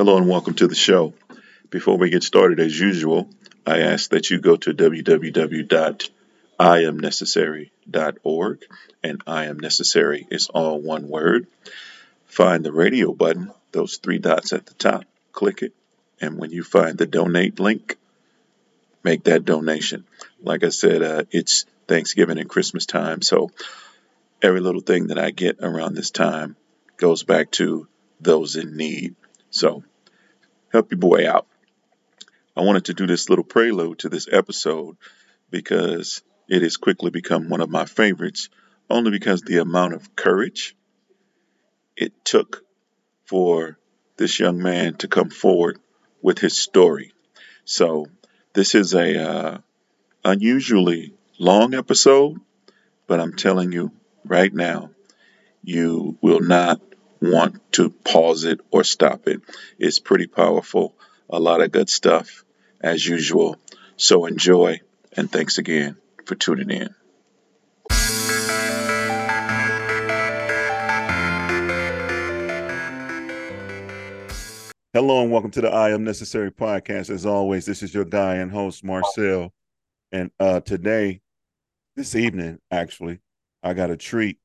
Hello and welcome to the show. Before we get started, as usual, I ask that you go to www.iamnecessary.org, and I am necessary is all one word. Find the radio button, those three dots at the top, click it, and when you find the donate link, make that donation. Like I said, uh, it's Thanksgiving and Christmas time, so every little thing that I get around this time goes back to those in need. So help your boy out. I wanted to do this little prelude to this episode because it has quickly become one of my favorites, only because the amount of courage it took for this young man to come forward with his story. So this is a uh, unusually long episode, but I'm telling you right now, you will not want to pause it or stop it. It's pretty powerful, a lot of good stuff as usual. So enjoy, and thanks again for tuning in. Hello and welcome to the I Am Necessary podcast. As always, this is your guy and host Marcel, and uh, today, this evening, actually, I got a treat.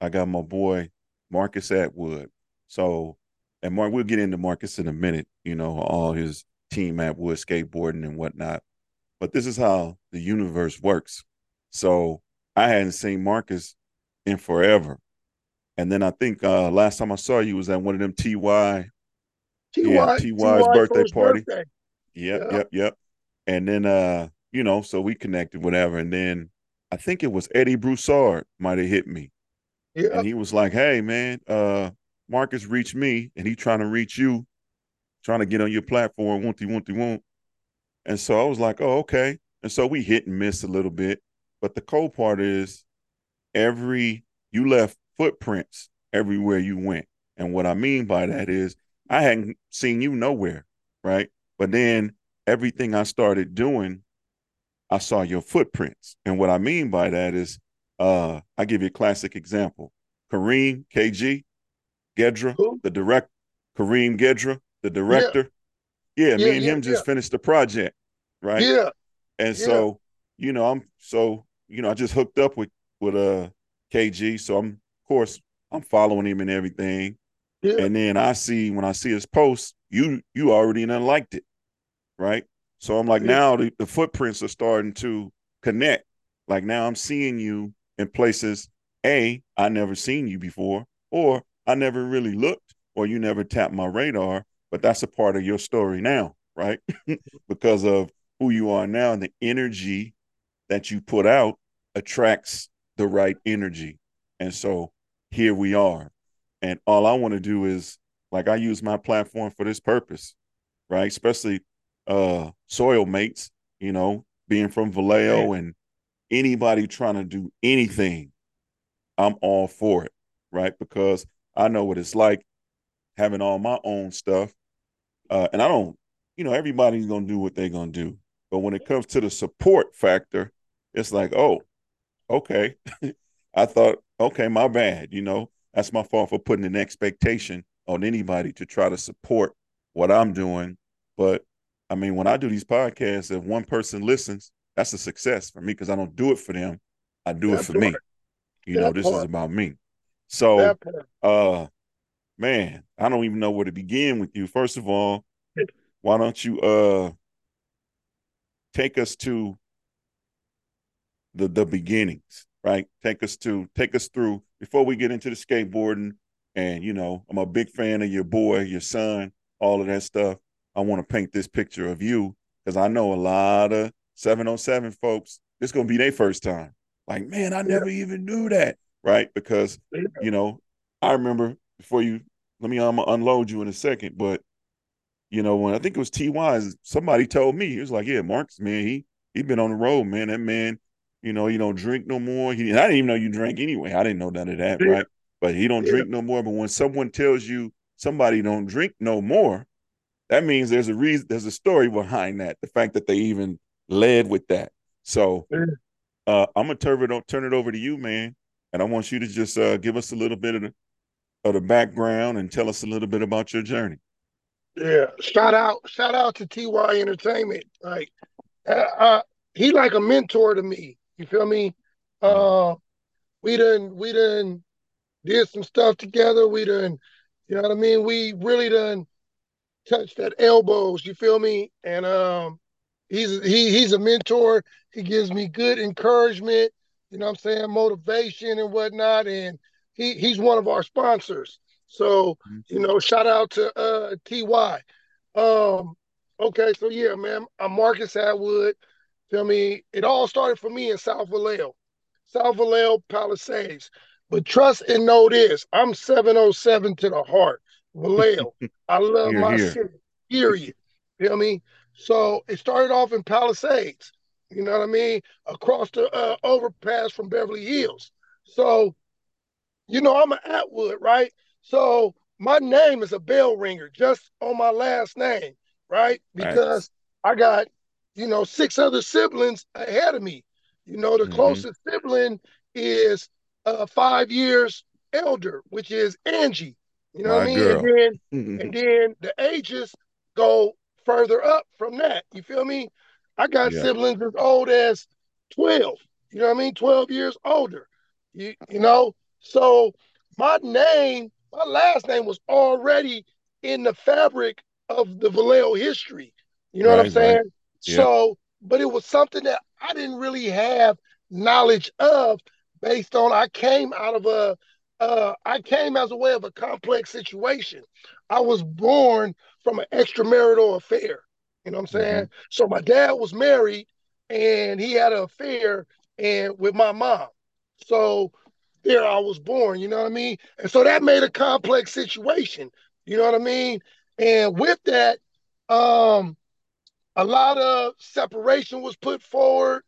I got my boy Marcus Attwood. So, and Mark, we'll get into Marcus in a minute. You know, all his team Attwood skateboarding and whatnot. But this is how the universe works. So I hadn't seen Marcus in forever. And then I think uh last time I saw you was at one of them TY yeah, TY's birthday party. Birthday. Yep, yep, yep. And then uh, you know, so we connected, whatever. And then I think it was Eddie Broussard might have hit me. Yeah. And he was like, Hey man, uh, Marcus reached me and he trying to reach you, trying to get on your platform, won't he, won't. And so I was like, Oh, okay. And so we hit and miss a little bit. But the cool part is every you left footprints everywhere you went. And what I mean by that is I hadn't seen you nowhere, right? But then everything I started doing, I saw your footprints. And what I mean by that is, uh, I give you a classic example. Kareem KG, Gedra, Who? the direct Kareem Gedra, the director. Yeah, yeah, yeah me and yeah, him just finished the project, right? Yeah. And so, you know, I'm so, you know, I just hooked up with with uh KG. So I'm of course I'm following him and everything. Yeah. And then I see when I see his post, you you already done liked it, right? So I'm like, now the, the footprints are starting to connect. Like now I'm seeing you in places a I never seen you before, or I never really looked, or you never tapped my radar. But that's a part of your story now, right? because of who you are now and the energy that you put out attracts the right energy. And so here we are. And all I want to do is like I use my platform for this purpose, right? Especially uh soil mates, you know, being from Vallejo and anybody trying to do anything, I'm all for it, right? Because I know what it's like having all my own stuff. Uh, and I don't, you know, everybody's gonna do what they're gonna do. But when it comes to the support factor, it's like, oh, okay. I thought, okay, my bad, you know that's my fault for putting an expectation on anybody to try to support what I'm doing. But I mean, when I do these podcasts, if one person listens, that's a success for me because I don't do it for them. I do that it for part. me. You that know, this part. is about me. So uh man, I don't even know where to begin with you. First of all, why don't you uh take us to the the beginnings? right? Take us to take us through before we get into the skateboarding. And you know, I'm a big fan of your boy, your son, all of that stuff. I want to paint this picture of you because I know a lot of 707 folks. It's gonna be their first time. Like, man, I never yeah. even knew that, right? Because yeah. you know, I remember before you. Let me um, unload you in a second, but you know, when I think it was Ty, somebody told me he was like, "Yeah, Mark's man, he he been on the road, man. That man, you know, you don't drink no more. He, I didn't even know you drank anyway. I didn't know none of that, yeah. right? But he don't drink no more. But when someone tells you somebody don't drink no more, that means there's a reason, there's a story behind that. The fact that they even led with that. So uh, I'm gonna turn it turn it over to you, man, and I want you to just uh, give us a little bit of the of the background and tell us a little bit about your journey. Yeah, shout out, shout out to TY Entertainment. Like, uh, uh, he like a mentor to me. You feel me? Uh, we done, we done did some stuff together. We done, you know what I mean? We really done touched at elbows. You feel me? And um, he's he he's a mentor. He gives me good encouragement. You know what I'm saying? Motivation and whatnot. And he he's one of our sponsors. So you know, shout out to uh, Ty. Um, okay, so yeah, man, I'm Marcus Attwood. Feel me? It all started for me in South Vallejo, South Vallejo Palisades. But trust and know this: I'm 707 to the heart. Vallejo. I love Here, my here. city. Period. Feel me? So it started off in Palisades. You know what I mean? Across the uh, overpass from Beverly Hills. So you know, I'm an Attwood, right? So my name is a bell ringer just on my last name, right? Because I got, you know, six other siblings ahead of me. You know, the hmm closest sibling is uh, five years elder, which is Angie. You know what I My mean? And then yeah. and then the ages go further up from that. You feel me? I got siblings as old as 12. You know what I mean? 12 years older. You, you know, so my name, my last name was already in the fabric of the Vallejo history. You know what I'm Right, right. saying? So, but it was something that I didn't really have knowledge of based on I came out of a uh, I came as a way of a complex situation. I was born from an extramarital affair. You know what I'm hmm saying? So my dad was married and he had an affair and with my mom. So there I was born, you know what I mean? And so that made a complex situation, you know what I mean? And with that, um, a lot of separation was put forward.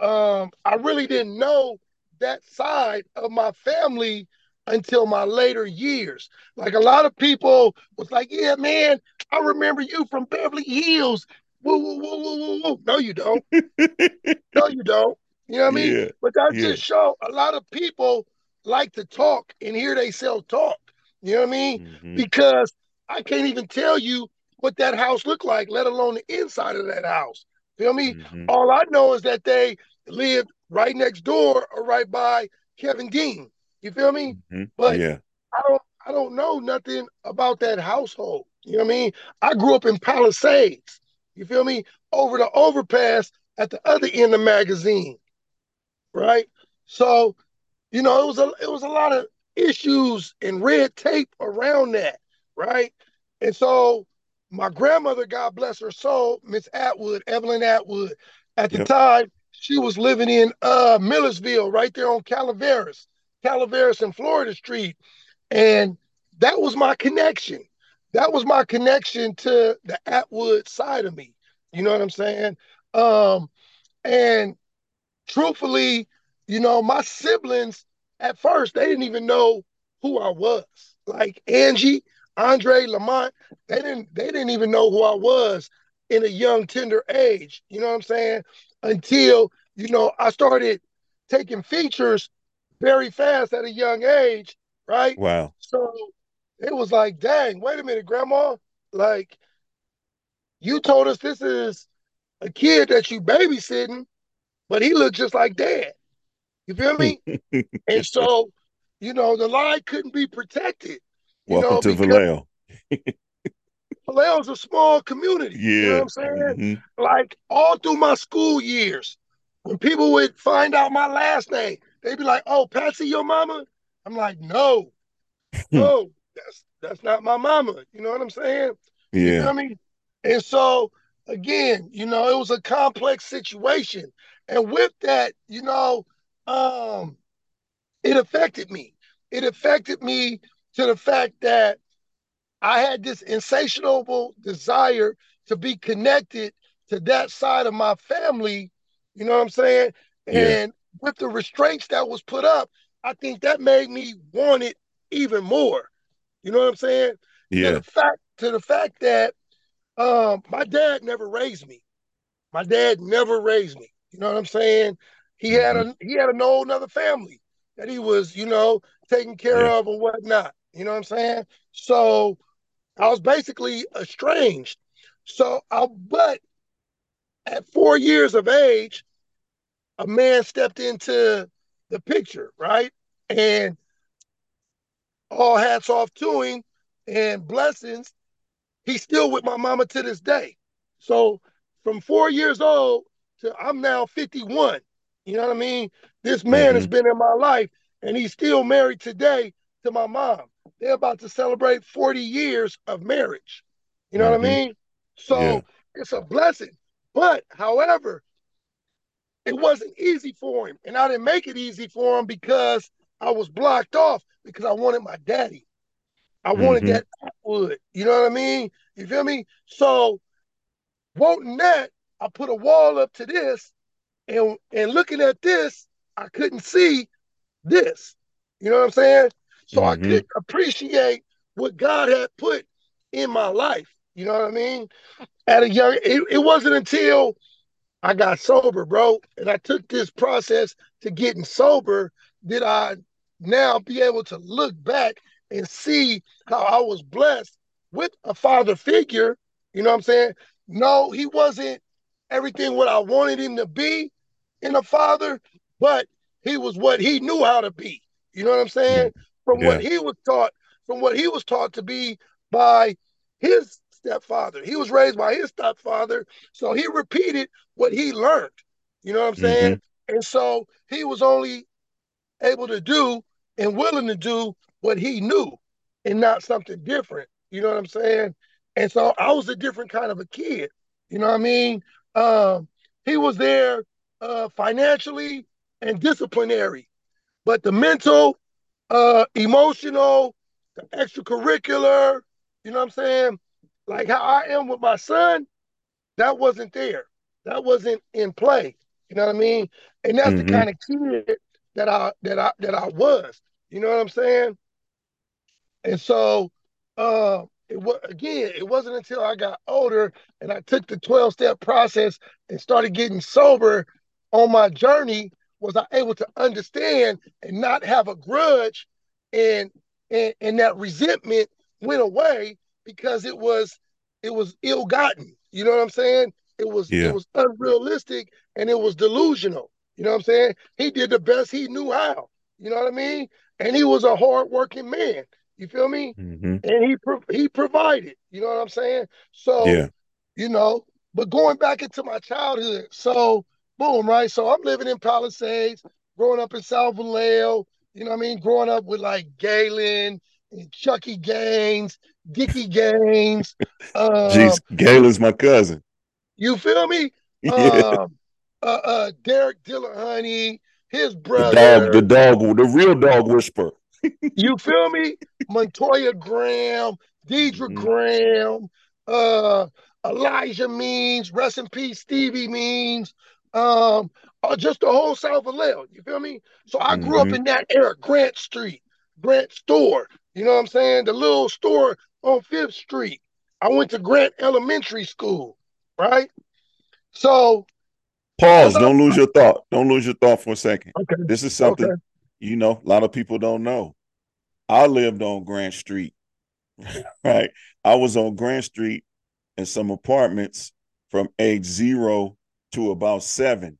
Um, I really didn't know that side of my family until my later years. Like a lot of people was like, yeah, man, I remember you from Beverly Hills. Woo, woo, woo, woo, woo, woo. No, you don't. No, you don't. You know what I mean? yeah. But that Yeah. just show a lot of people like to talk and hear they sell talk. You know what I mean? hmm Because I can't even tell you what that house looked like, let alone the inside of that house. Feel me? hmm All I know is that they lived right next door or right by Kevin Dean. You feel me? hmm But Yeah. I don't I don't know nothing about that household. You know what I mean? I grew up in Palisades. You feel me? Over the overpass at the other end of the magazine, right? So, you know, it was a it was a lot of issues and red tape around that, right? And so my grandmother, God bless her soul, Miss Attwood, Evelyn Attwood, at the Yep. time, she was living in uh Millersville, right there on Calaveras, Calaveras and Florida Street. And that was my connection. That was my connection to the Attwood side of me. You know what I'm saying? Um, and truthfully, you know, my siblings at first they didn't even know who I was. Like Angie, Andre, Lamont, they didn't they didn't even know who I was in a young tender age. You know what I'm saying? Until you know I started taking features very fast at a young age, right? Wow. So it was like, dang, wait a minute, grandma. Like you told us this is a kid that you babysitting, but he looked just like dad. You feel me? And so, you know, the line couldn't be protected, Welcome know, to Vallejo. Vallejo's a small community. You know what Yeah. I'm saying? hmm Like all through my school years, when people would find out my last name, they'd be like, "Oh, Patsy, your mama?" I'm like, "No, no, that's that's not my mama." You know what I'm saying? You yeah. I mean, And so again, you know, it was a complex situation, and with that, you know, um, it affected me. It affected me to the fact that I had this insatiable desire to be connected to that side of my family. You know what I'm saying? Yeah. And with the restraints that was put up, I think that made me want it even more. You know what I'm saying? Yeah. To the fact to the fact that um, my dad never raised me. My dad never raised me. You know what I'm saying? He had hmm a he had a whole another family that he was, you know, taking care Yeah. of and whatnot. You know what I'm saying? So I was basically estranged. So I but at four years of age, a man stepped into the picture, right? And all hats off to him and blessings. He's still with my mama to this day. So from four years old to I'm now 51. You know what I mean? This man mm-hmm. has been in my life and he's still married today to my mom. They're about to celebrate 40 years of marriage. You know mm-hmm. what I mm-hmm. mean? So yeah. it's a blessing. But however, it wasn't easy for him. And I didn't make it easy for him because I was blocked off because I wanted my daddy. I wanted mm-hmm. that wood. You know what I mean? You feel me? So wanting that, I put a wall up to this, and and looking at this, I couldn't see this. You know what I'm saying? So mm-hmm. I could appreciate what God had put in my life. You know what I mean? At a young, it, it wasn't until I got sober, bro, and I took this process to getting sober Did I now be able to look back and see how I was blessed with a father figure. You know what I'm saying? No, he wasn't everything what I wanted him to be in a father, but he was what he knew how to be. You know what I'm saying? From yeah. what he was taught, from what he was taught to be by his stepfather. He was raised by his stepfather, so he repeated what he learned. You know what I'm saying? Mm-hmm. And so he was only able to do and willing to do what he knew and not something different. You know what I'm saying? And so I was a different kind of a kid. You know what I mean? Um, he was there uh, financially and disciplinary, but the mental, uh, emotional, the extracurricular, you know what I'm saying? Like how I am with my son, that wasn't there. That wasn't in play. You know what I mean? And that's mm-hmm. the kind of kid that I that I that I was. You know what I'm saying? And so uh it was again, it wasn't until I got older and I took the 12 step process and started getting sober on my journey was I able to understand and not have a grudge and and, and that resentment went away because it was it was ill gotten. You know what I'm saying? It was yeah. it was unrealistic and it was delusional. You know what I'm saying? He did the best he knew how. You know what I mean? And he was a hardworking man. You feel me? Mm-hmm. And he pro- he provided. You know what I'm saying? So, yeah. you know, but going back into my childhood, so boom, right? So I'm living in Palisades, growing up in South Vallejo. You know what I mean? Growing up with like Galen and Chucky Gaines, Dickie Gaines. Um, Jeez, Galen's my cousin. You feel me? Yeah. Um, uh, uh, Derek Dillahunty, his brother. The dog, the dog, the real dog whisperer. you feel me? Montoya Graham, Deidre mm-hmm. Graham, uh, Elijah Means, rest in peace, Stevie Means, um, uh, just the whole South Vallejo. You feel me? So I grew mm-hmm. up in that era, Grant Street, Grant Store. You know what I'm saying? The little store on Fifth Street. I went to Grant Elementary School, right? So Pause. Don't lose your thought. Don't lose your thought for a second. Okay. This is something okay. you know a lot of people don't know. I lived on Grant Street, right? I was on Grant Street in some apartments from age zero to about seven,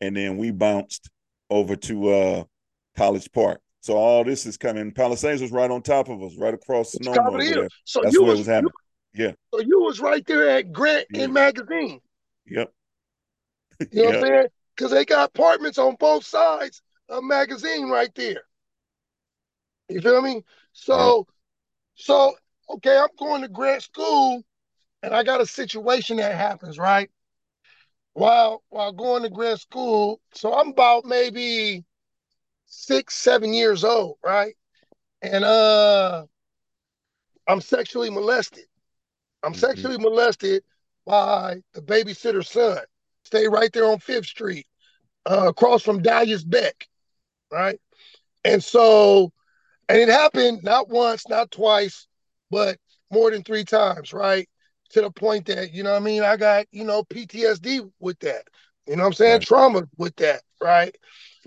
and then we bounced over to uh, College Park. So all this is coming. Palisades was right on top of us, right across Sonoma. So That's you was, was happening. You, yeah. So you was right there at Grant yeah. and Magazine. Yep. You know what I'm saying? Because they got apartments on both sides of magazine right there. You feel me? So, so okay, I'm going to Grant School, and I got a situation that happens right while while going to Grant School. So I'm about maybe six, seven years old, right? And uh, I'm sexually molested. I'm mm-hmm. sexually molested by the babysitter's son. Stay right there on Fifth Street, uh, across from Dalia's Beck, right? And so, and it happened not once, not twice, but more than three times, right? To the point that, you know what I mean? I got, you know, PTSD with that. You know I'm saying? Right. Trauma with that, right?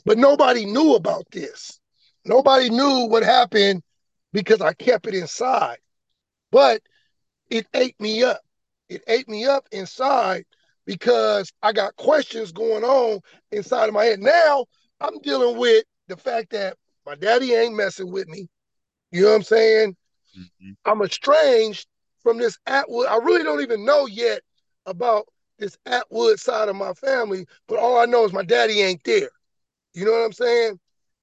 But nobody knew about this. Nobody knew what happened because I kept it inside. But it ate me up. It ate me up inside because I got questions going on inside of my head. Now I'm dealing with the fact that my daddy ain't messing with me. You know what I'm saying? Mm-hmm. I'm estranged from this Attwood. I really don't even know yet about this Attwood side of my family, but all I know is my daddy ain't there. You know what I'm saying?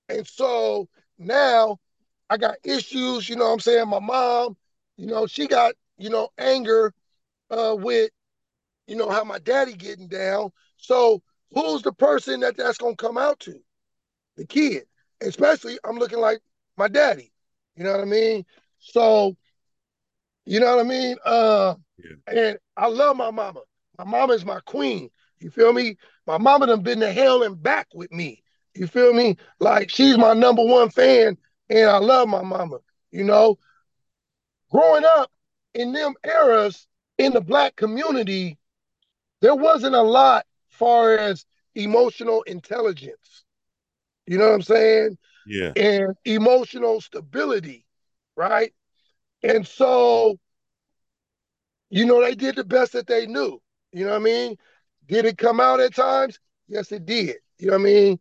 And so now I got issues, you know what I'm saying? My mom, you know, she got, you know, anger uh, with, you know, how my daddy getting down. So who's the person that that's going to come out to? The kid. Especially I'm looking like my daddy. You know what I mean? So, you know what I mean? Uh, yeah. And I love my mama. My mama is my queen. You feel me? My mama done been to hell and back with me. You feel me? Like she's my number one fan, and I love my mama. You know, growing up in them eras in the black community, there wasn't a lot far as emotional intelligence. You know what I'm saying? Yeah. And emotional stability, right? And so, you know, they did the best that they knew. You know what I mean? Did it come out at times? Yes, it did. You know what I mean?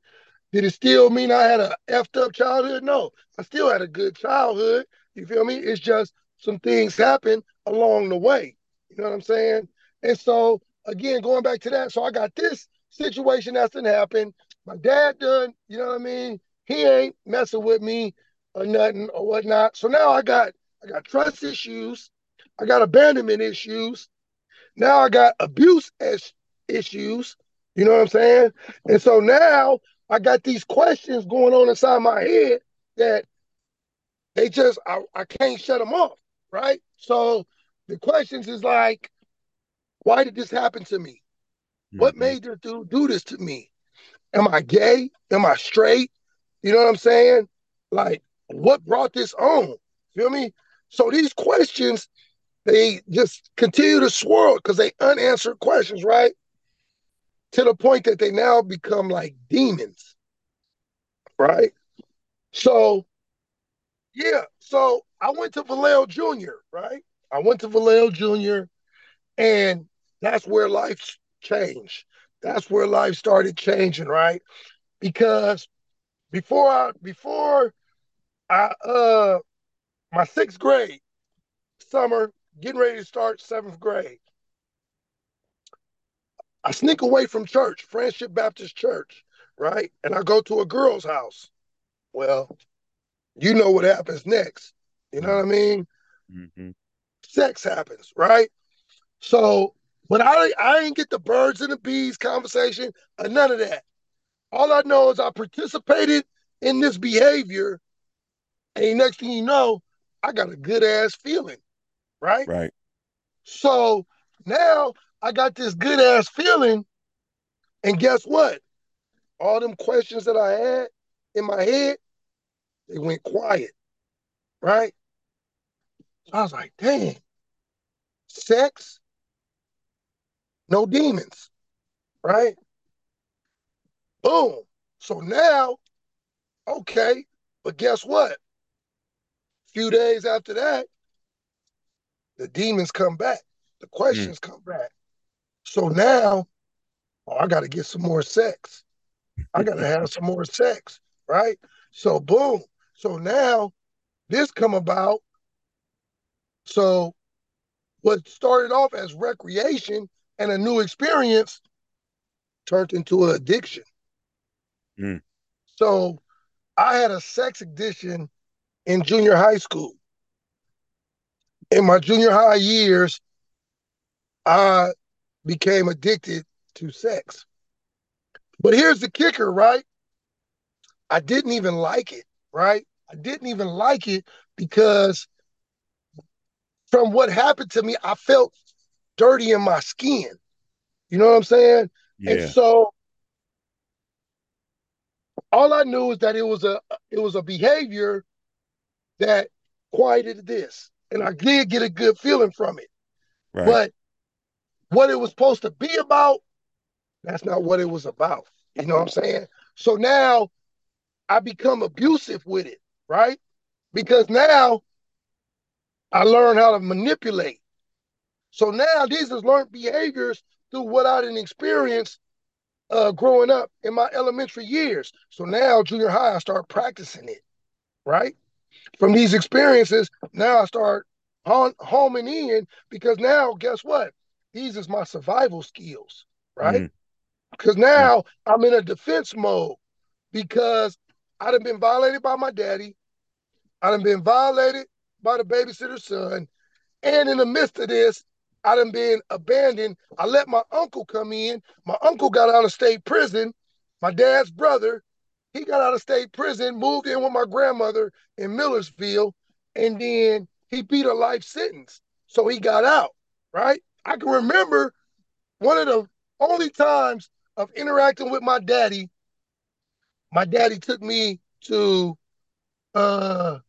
Did it still mean I had a effed up childhood? No, I still had a good childhood. You feel me? It's just some things happen along the way. You know what I'm saying? And so again, going back to that, so I got this situation that's been happened. My dad done, you know what I mean? He ain't messing with me or nothing or whatnot. So now I got I got trust issues, I got abandonment issues. Now I got abuse issues. You know what I'm saying? And so now I got these questions going on inside my head that they just I, I can't shut them off, right? So the questions is like, why did this happen to me? Mm-hmm. What made this dude do this to me? Am I gay? Am I straight? You know what I'm saying? Like, what brought this on? Feel me? So these questions, they just continue to swirl because they unanswered questions, right? To the point that they now become like demons. Right? So, yeah. So I went to Vallejo Jr., right? I went to Vallejo Jr., and that's where life changed. That's where life started changing, right? Because before I before I uh my sixth grade summer, getting ready to start seventh grade, I sneak away from church, Friendship Baptist Church, right? And I go to a girl's house. Well, you know what happens next. You know what I mean? Mm-hmm. Sex happens, right? So, but I I ain't get the birds and the bees conversation or none of that. All I know is I participated in this behavior, and next thing you know, I got a good ass feeling, right? Right. So now I got this good ass feeling. And guess what? All them questions that I had in my head, they went quiet. Right? I was like, dang, sex, no demons. Right? Boom. So now, okay, but guess what? A few days after that, the demons come back. The questions mm. come back. So now, oh, I got to get some more sex. I got to have some more sex, right? So boom. So now this come about. So what started off as recreation and a new experience turned into an addiction. Mm. So I had a sex addiction in junior high school. In my junior high years, I became addicted to sex. But here's the kicker, right? I didn't even like it, right? I didn't even like it because from what happened to me, I felt dirty in my skin. You know what I'm saying? Yeah. And so all I knew is that it was a it was a behavior that quieted this. And I did get a good feeling from it. Right. But what it was supposed to be about, that's not what it was about. You know what I'm saying? So now I become abusive with it, right? Because now I learn how to manipulate. So now these is learned behaviors through what I didn't experience uh, growing up in my elementary years. So now junior high, I start practicing it, right? From these experiences, now I start homing in because now, guess what? These is my survival skills, right? Mm. Because now I'm in a defense mode because I'd have been violated by my daddy. I'd have been violated by the babysitter's son. And in the midst of this, I done been abandoned. I let my uncle come in. My uncle got out of state prison. My dad's brother, he got out of state prison, moved in with my grandmother in Millersville, and then he beat a life sentence. So he got out, right? I can remember one of the only times of interacting with my daddy. My daddy took me to uh,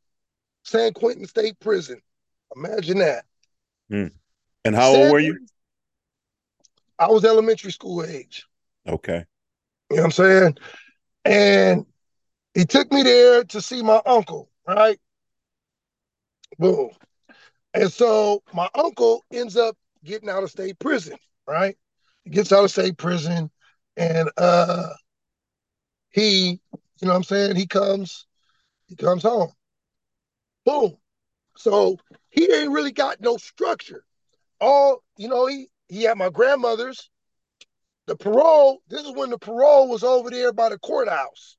San Quentin State Prison. Imagine that. Mm. And how San old were you? I was elementary school age. Okay. You know what I'm saying? And he took me there to see my uncle, right? Boom. And so my uncle ends up getting out of state prison, right? He gets out of state prison and uh he, you know what I'm saying, he comes, he comes home. Boom. So he ain't really got no structure. All, you know, he he had my grandmother's. The parole, this is when the parole was over there by the courthouse.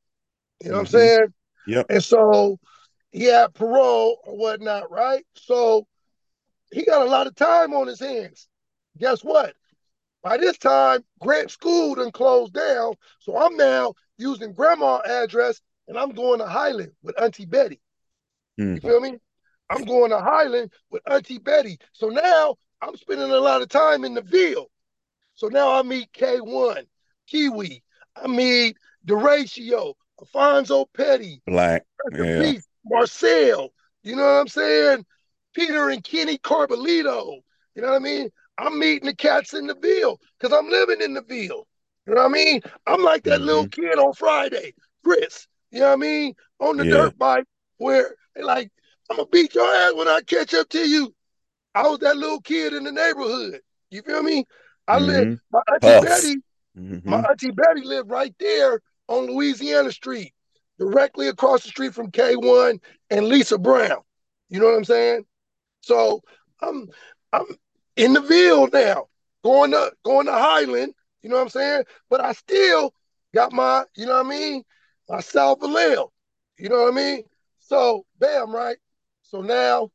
You know mm-hmm. what I'm mm-hmm. saying? Yep. And so he had parole or whatnot, right? So he got a lot of time on his hands. Guess what? By this time, Grant School done closed down. So I'm now using grandma address and I'm going to Highland with Auntie Betty. Mm-hmm. You feel me? I'm going to Highland with Auntie Betty. So now I'm spending a lot of time in the field. So now I meet K1, Kiwi, I meet Deratio, Alfonso Petty, Black, yeah. Marcel. You know what I'm saying? Peter and Kenny Carbolito. You know what I mean? I'm meeting the cats in the Ville because I'm living in the Ville. You know what I mean? I'm like that mm-hmm. little kid on Friday, Chris. You know what I mean? On the yeah. dirt bike where they like, I'm gonna beat your ass when I catch up to you. I was that little kid in the neighborhood. You feel me? I mm-hmm. lived my auntie Betty. Mm-hmm. My auntie Betty lived right there on Louisiana Street, directly across the street from K1 and Lisa Brown. You know what I'm saying? So I'm I'm in the Ville now, going to going to Highland. You know what I'm saying? But I still got my, you know what I mean, my South. You know what I mean? So bam, right? So now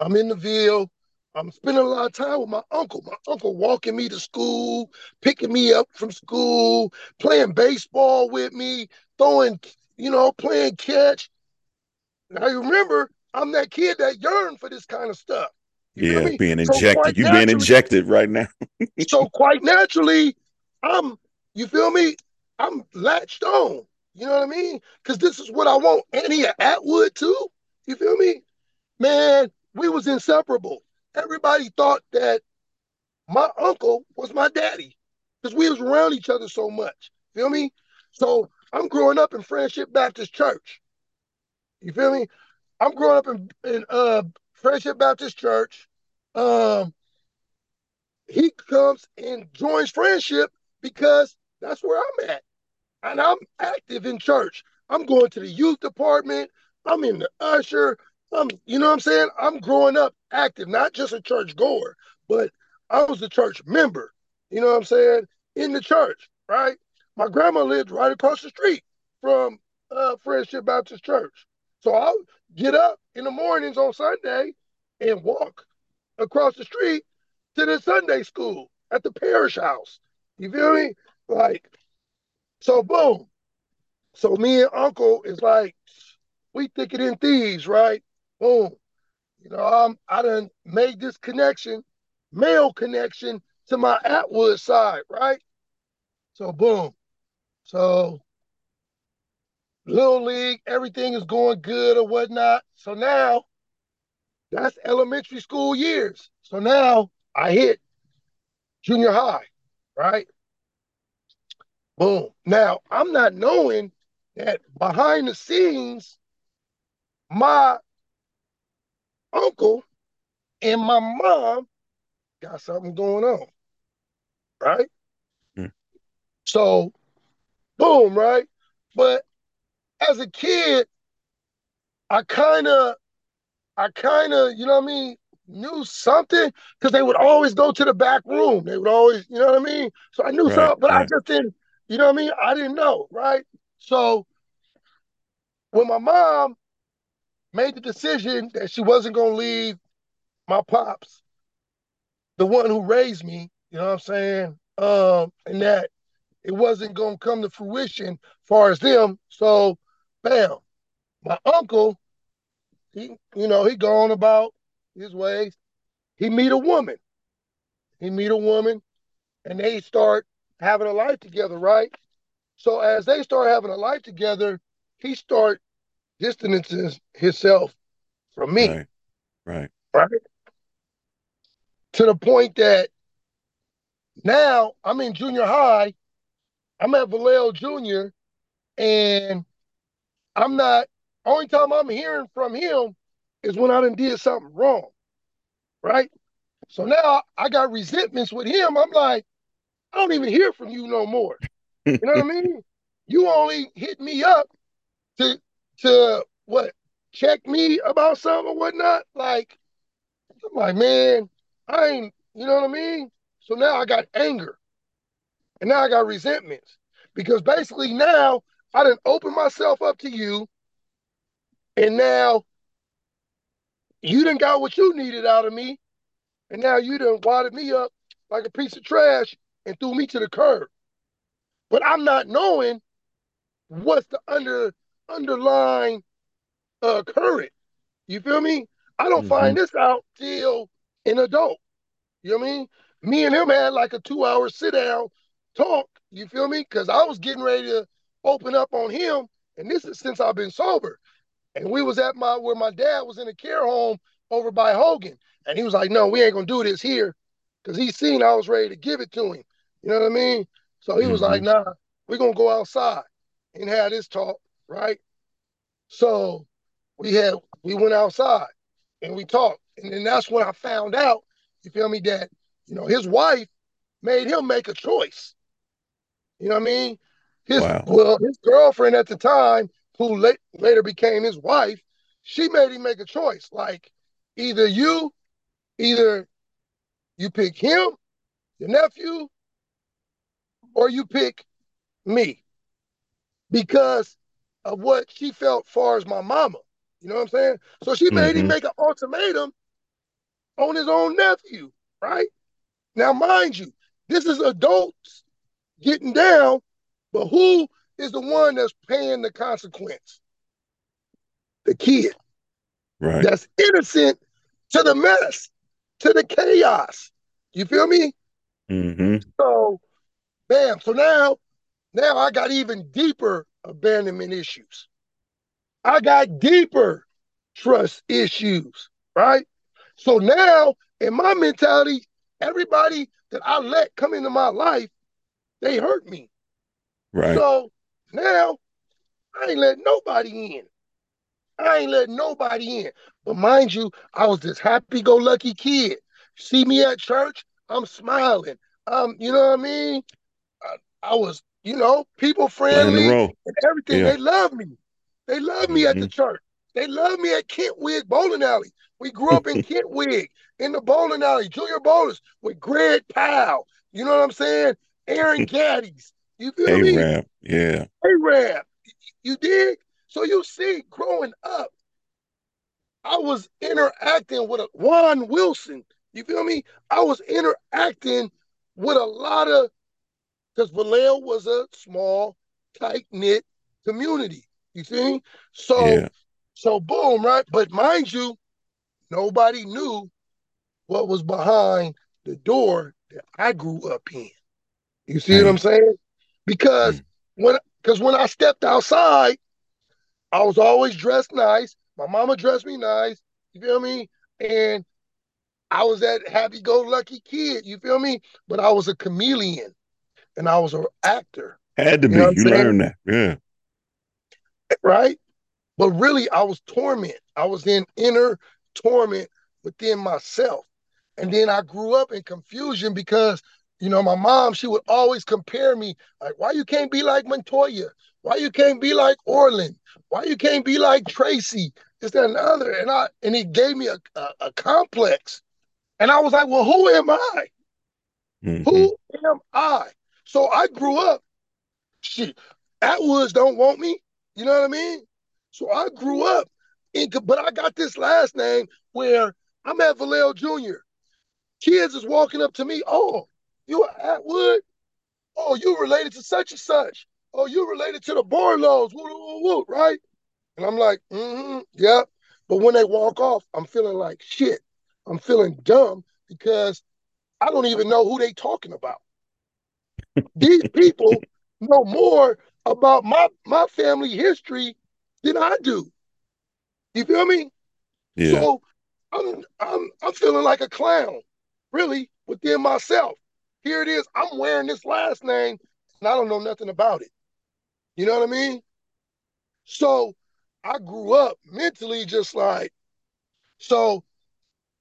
I'm in the Ville. I'm spending a lot of time with my uncle. My uncle walking me to school, picking me up from school, playing baseball with me, throwing, you know, playing catch. Now you remember, I'm that kid that yearned for this kind of stuff. You yeah, being injected. So you being injected right now. so quite naturally, I'm. You feel me? I'm latched on. You know what I mean? Because this is what I want. And he Attwood too. You feel me? Man, we was inseparable. Everybody thought that my uncle was my daddy because we was around each other so much. Feel me? So I'm growing up in Friendship Baptist Church. You feel me? I'm growing up in, in uh, Friendship Baptist Church. Um, he comes and joins Friendship because that's where I'm at. And I'm active in church. I'm going to the youth department. I'm in the usher. I'm, you know what I'm saying? I'm growing up active, not just a church goer, but I was a church member. You know what I'm saying? In the church, right? My grandma lived right across the street from uh, Friendship Baptist Church. So I'll get up in the mornings on Sunday and walk across the street to the Sunday school at the parish house. You feel me? Like, so boom. So me and uncle is like, we thicker than thieves, right? Boom. You know, I'm I done made this connection, male connection to my Attwood side, right? So boom. So little league, everything is going good or whatnot. So now that's elementary school years. So now I hit junior high, right? Boom. Now I'm not knowing that behind the scenes, my uncle and my mom got something going on. Right? Mm. So, boom, right? But as a kid, I kind of, I kind of, you know what I mean, knew something because they would always go to the back room. They would always, you know what I mean? So I knew right, something, but right. I just didn't, you know what I mean? I didn't know, right? So when my mom made the decision that she wasn't going to leave my pops, the one who raised me, you know what I'm saying? Um, and that it wasn't going to come to fruition far as them. So, bam, my uncle, he, you know, he gone about his ways. He meet a woman. He meet a woman, and they start having a life together, right? So as they start having a life together, he start distancing himself from me. Right. Right. Right. To the point that now I'm in junior high. I'm at Vallejo Junior, and I'm not. Only time I'm hearing from him is when I done did something wrong, right? So now I got resentments with him. I'm like, I don't even hear from you no more. You know what I mean? You only hit me up to to what check me about something or whatnot. Like, I'm like, man, I ain't, you know what I mean? So now I got anger. And now I got resentments. Because basically now I didn't open myself up to you. And now you didn't got what you needed out of me. And now you done wadded me up like a piece of trash and threw me to the curb. But I'm not knowing what's the under underlying uh current. You feel me? I don't mm-hmm. find this out till an adult. You know what I mean? Me and him had like a two hour sit down talk. You feel me? Because I was getting ready to open up on him, and this is since I've been sober. And we was at my where my dad was in a care home over by Hogan, and he was like, "No, we ain't gonna do this here," because he seen I was ready to give it to him. You know what I mean? So he mm-hmm. was like, "Nah, we're gonna go outside and have this talk, right?" So we had we went outside and we talked, and then that's when I found out. You feel me? That you know his wife made him make a choice. You know what I mean? His wow. well, his girlfriend at the time, who late, later became his wife, she made him make a choice. Like either you, either you pick him, your nephew, or you pick me. Because of what she felt far as my mama. You know what I'm saying? So she made mm-hmm. him make an ultimatum on his own nephew, right? Now, mind you, this is adults getting down, but who is the one that's paying the consequence? The kid. Right. That's innocent to the mess, to the chaos. You feel me? Mm-hmm. So, bam. So now, now I got even deeper abandonment issues. I got deeper trust issues, right? So now, in my mentality, everybody that I let come into my life, they hurt me. Right. So now, I ain't let nobody in. I ain't let nobody in. But mind you, I was this happy-go-lucky kid. See me at church, I'm smiling. Um, you know what I mean? I, I was you know, people friendly and everything. Yeah. They love me. They love mm-hmm. me at the mm-hmm. church. They love me at Kentwig Bowling Alley. We grew up in Kentwig in the bowling alley, junior bowlers with Greg Powell. You know what I'm saying? Aaron Gaddies. You feel A-Rap. me? A-Rap, yeah. A-Rap. You dig? So you see, growing up, I was interacting with a Juan Wilson. You feel me? I was interacting with a lot of because Vallejo was a small, tight knit community. You see? So, yeah. so boom, right? But mind you, nobody knew what was behind the door that I grew up in. You see mm. what I'm saying? Because mm. when because when I stepped outside, I was always dressed nice. My mama dressed me nice. You feel me? And I was that happy-go-lucky kid. You feel me? But I was a chameleon and I was an actor. Had to you be. You learned that. Yeah. Right? But really, I was torment. I was in inner torment within myself. And then I grew up in confusion because, you know, my mom, she would always compare me, like, why you can't be like Montoya? Why you can't be like Orland? Why you can't be like Tracy? This, that, and the other. And I and it gave me a, a, a complex. And I was like, well, who am I? Mm-hmm. Who am I? So I grew up, shit, Attwoods don't want me. You know what I mean? So I grew up in, but I got this last name where I'm at Vallejo Jr. Kids is walking up to me, oh, you are Attwood? Oh, you related to such and such. Oh, you related to the Barlows, woo, woo, woo, right? And I'm like, mm-hmm, yeah. But when they walk off, I'm feeling like shit. I'm feeling dumb because I don't even know who they talking about. These people know more about my my family history than I do. You feel me? Yeah. So I'm I'm I'm feeling like a clown, really, within myself. Here it is. I'm wearing this last name and I don't know nothing about it. You know what I mean? So I grew up mentally just like so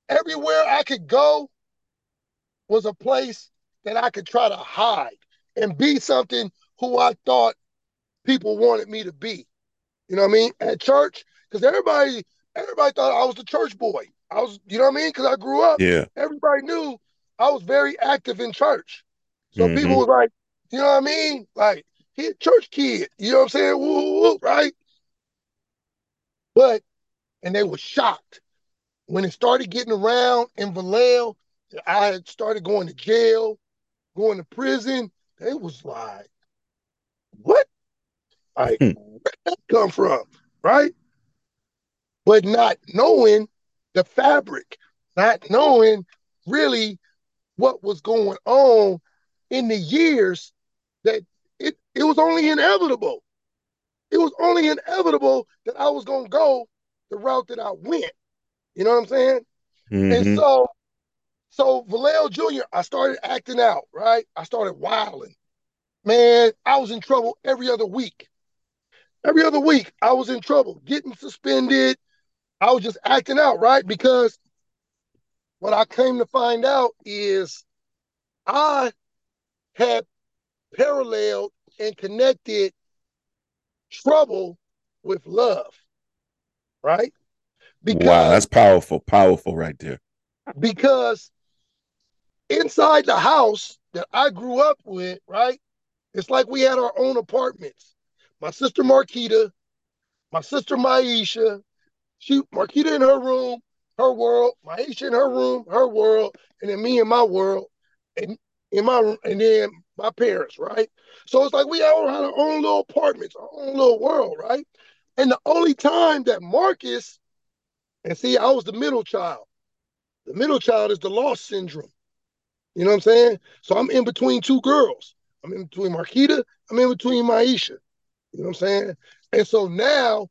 everywhere I could go was a place that I could try to hide and be something who I thought people wanted me to be. You know what I mean? At church, because everybody everybody thought I was the church boy. I was, you know what I mean? Because I grew up. Yeah. Everybody knew I was very active in church. So mm-hmm. people was like, you know what I mean? Like, he a church kid. You know what I'm saying? Woo, woo, woo, right? But, and they were shocked when it started getting around in Vallejo. I had started going to jail, going to prison. They was like, what? Like, hmm. where that come from? Right? But not knowing the fabric, not knowing really what was going on in the years that it, it was only inevitable. It was only inevitable that I was going to go the route that I went. You know what I'm saying? Mm-hmm. And so, so Vallejo Jr., I started acting out, right? I started wilding. Man, I was in trouble every other week. Every other week, I was in trouble, getting suspended. I was just acting out, right? Because what I came to find out is I had paralleled and connected trouble with love, right? Because, wow, that's powerful, powerful right there. Because inside the house that I grew up with, right? It's like we had our own apartments. My sister Marquita, my sister Maisha, she Marquita in her room, her world, Maisha in her room, her world, and then me in my world, and in my and then my parents, right? So it's like we all had our own little apartments, our own little world, right? And the only time that Marcus, and see, I was the middle child. The middle child is the lost syndrome. You know what I'm saying? So I'm in between two girls. I'm in between Marquita. I'm in between Maisha. You know what I'm saying? And so now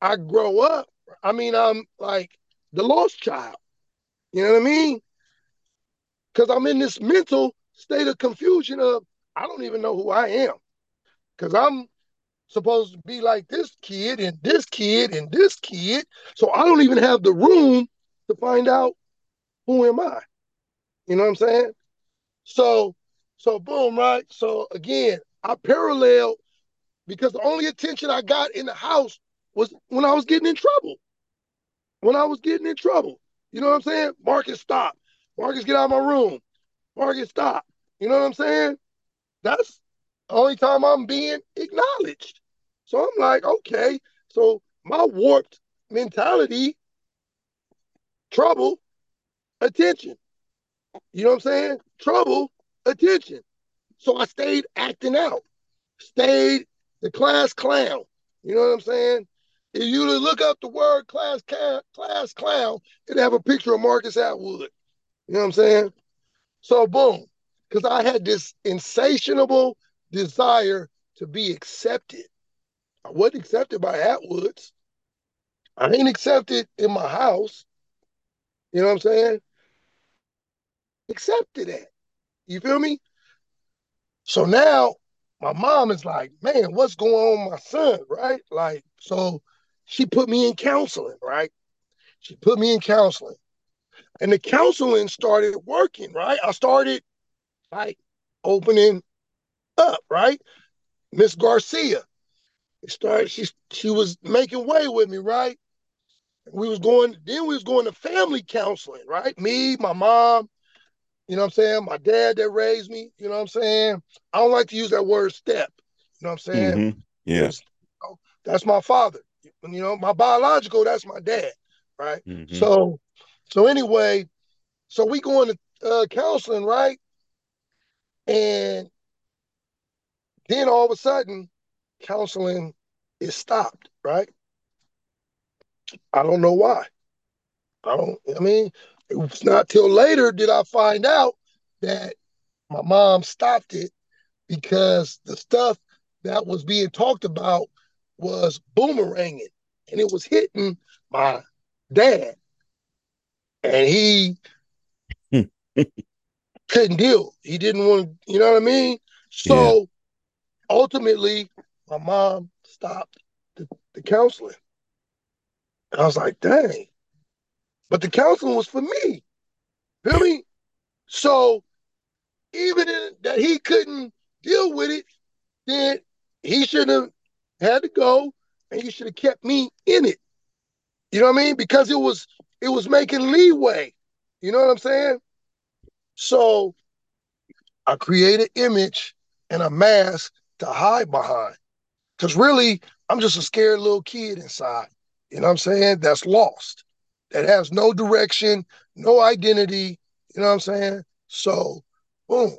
I grow up. I mean, I'm like the lost child. You know what I mean? Because I'm in this mental state of confusion of I don't even know who I am. Because I'm supposed to be like this kid and this kid and this kid. So I don't even have the room to find out who am I. You know what I'm saying? So, so boom, right? So again, I parallel because the only attention I got in the house was when I was getting in trouble. When I was getting in trouble. You know what I'm saying? Marcus, stop. Marcus, get out of my room. Marcus, stop. You know what I'm saying? That's the only time I'm being acknowledged. So I'm like, okay. So my warped mentality, trouble, attention. You know what I'm saying? Trouble, attention. So I stayed acting out, stayed the class clown. You know what I'm saying? If you look up the word class class clown, it'd have a picture of Marcus Attwood. You know what I'm saying? So boom, because I had this insatiable desire to be accepted. I wasn't accepted by Attwoods. I ain't accepted in my house. You know what I'm saying? Accepted that. You feel me? So now my mom is like, man, what's going on with my son? Right? Like, so she put me in counseling, right? She put me in counseling. And the counseling started working, right? I started like opening up, right? Miss Garcia. Started she she was making way with me, right? We was going, then we was going to family counseling, right? Me, my mom, you know what I'm saying? My dad that raised me, you know what I'm saying? I don't like to use that word step. You know what I'm saying? Mm-hmm. Yeah. that's my father. You know, my biological, that's my dad, right? Mm-hmm. So, so anyway, so we going to uh, counseling, right? And then all of a sudden, counseling is stopped, right? I don't know why. I don't, I mean, it's not till later did I find out that my mom stopped it because the stuff that was being talked about was boomeranging and it was hitting my dad. And he couldn't deal. He didn't want to, you know what I mean? So yeah. ultimately, my mom stopped the, the counseling. And I was like, dang. But the counseling was for me. Feel me? So even in, that he couldn't deal with it, then he should have had to go and you should have kept me in it. You know what I mean? Because it was it was making leeway. You know what I'm saying? So I create an image and a mask to hide behind. Because really, I'm just a scared little kid inside. You know what I'm saying? That's lost, that has no direction, no identity. You know what I'm saying? So, boom,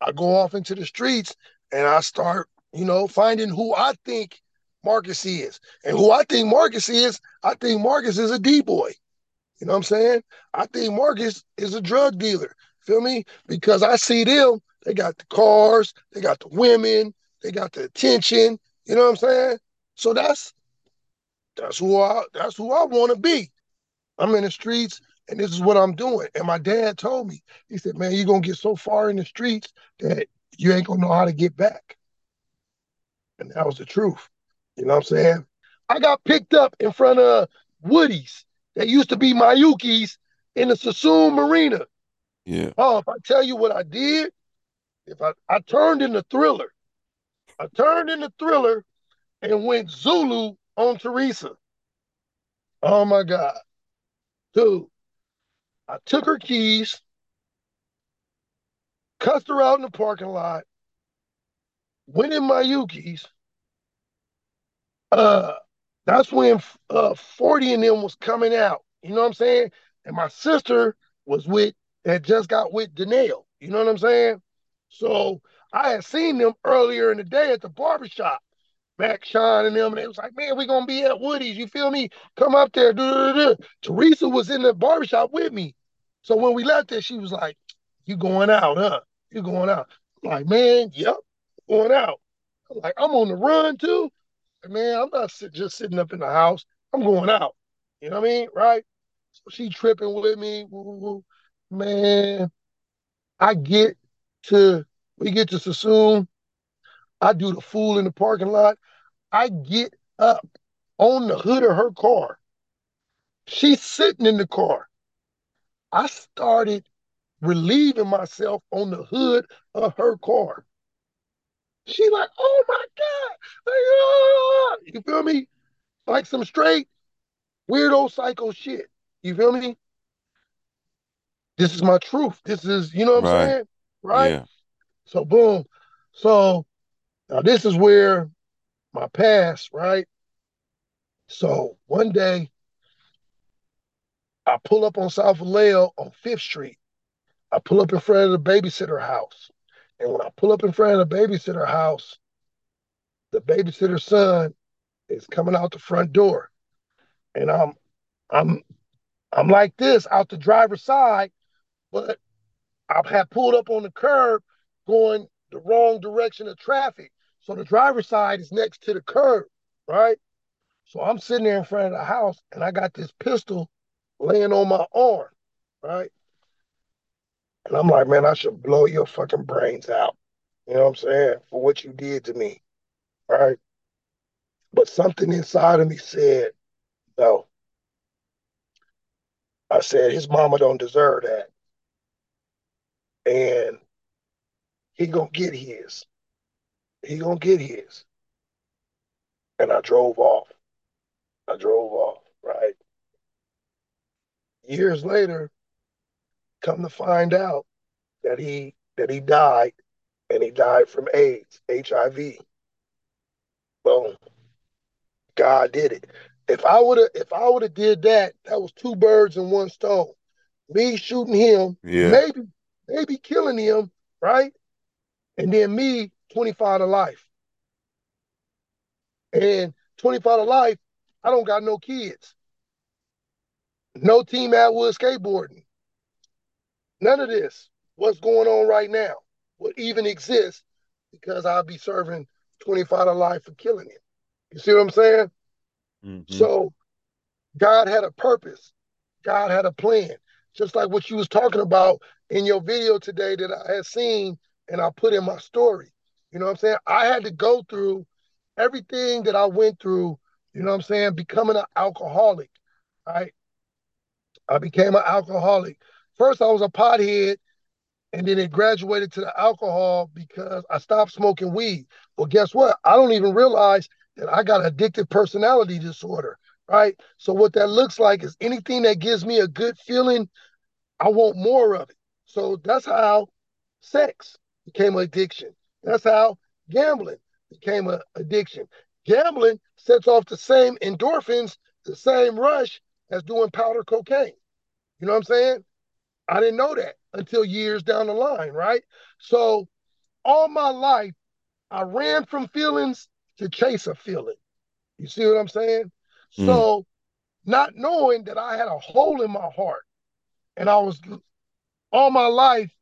I go off into the streets and I start, you know, finding who I think Marcus is. And who I think Marcus is, I think Marcus is a D boy. You know what I'm saying? I think Marcus is a drug dealer. Feel me? Because I see them, they got the cars, they got the women, they got the attention. You know what I'm saying? So that's that's who I that's who I want to be. I'm in the streets and this is what I'm doing. And my dad told me, he said, Man, you're gonna get so far in the streets that you ain't gonna know how to get back. And that was the truth. You know what I'm saying? I got picked up in front of Woody's that used to be Mayuki's in the Sassoon Marina. Yeah. Oh, if I tell you what I did, if I, I turned in the thriller. I turned in the thriller and went Zulu on Teresa. Oh my God. Dude, I took her keys, cussed her out in the parking lot, went in Mayuki's, uh, that's when uh 40 and them was coming out. You know what I'm saying? And my sister was with had just got with Danelle. You know what I'm saying? So I had seen them earlier in the day at the barbershop. Mac Sean and them, and they was like, man, we're gonna be at Woody's. You feel me? Come up there. Teresa was in the barbershop with me. So when we left there, she was like, You going out, huh? You going out. I'm like, man, yep, going out. I'm like, I'm on the run too man, I'm not sit, just sitting up in the house. I'm going out. You know what I mean? Right? So she tripping with me. Woo, woo, woo. Man, I get to, we get to Sassoon. I do the fool in the parking lot. I get up on the hood of her car. She's sitting in the car. I started relieving myself on the hood of her car. She like, oh my God. You feel me? Like some straight weirdo psycho shit. You feel me? This is my truth. This is, you know what right. I'm saying? Right? Yeah. So boom. So now this is where my past, right? So one day I pull up on South Vallejo on Fifth Street. I pull up in front of the babysitter house. And when I pull up in front of the babysitter house, the babysitter's son is coming out the front door. And I'm I'm I'm like this out the driver's side, but I have pulled up on the curb going the wrong direction of traffic. So the driver's side is next to the curb, right? So I'm sitting there in front of the house and I got this pistol laying on my arm, right? And I'm like, man, I should blow your fucking brains out. You know what I'm saying? For what you did to me. Right? But something inside of me said, no. I said his mama don't deserve that. And he gonna get his. He gonna get his. And I drove off. I drove off, right? Years later, come to find out that he that he died and he died from AIDS, HIV. Boom. God did it. If I would have if I would have did that, that was two birds in one stone. Me shooting him, yeah. maybe maybe killing him, right? And then me 25 to life. And 25 to life, I don't got no kids. No team Attwood skateboarding. None of this. What's going on right now would even exist because I'll be serving 25 to life for killing him. You see what I'm saying? Mm-hmm. So God had a purpose. God had a plan. Just like what you was talking about in your video today that I had seen and I put in my story. You know what I'm saying? I had to go through everything that I went through, you know what I'm saying, becoming an alcoholic. Right? I became an alcoholic. First I was a pothead and then it graduated to the alcohol because I stopped smoking weed. Well, guess what? I don't even realize that I got addictive personality disorder, right? So what that looks like is anything that gives me a good feeling, I want more of it. So that's how sex became an addiction. That's how gambling became an addiction. Gambling sets off the same endorphins, the same rush as doing powder cocaine. You know what I'm saying? I didn't know that until years down the line, right? So all my life, I ran from feelings to chase a feeling. You see what I'm saying? Mm. So, not knowing that I had a hole in my heart, and I was all my life,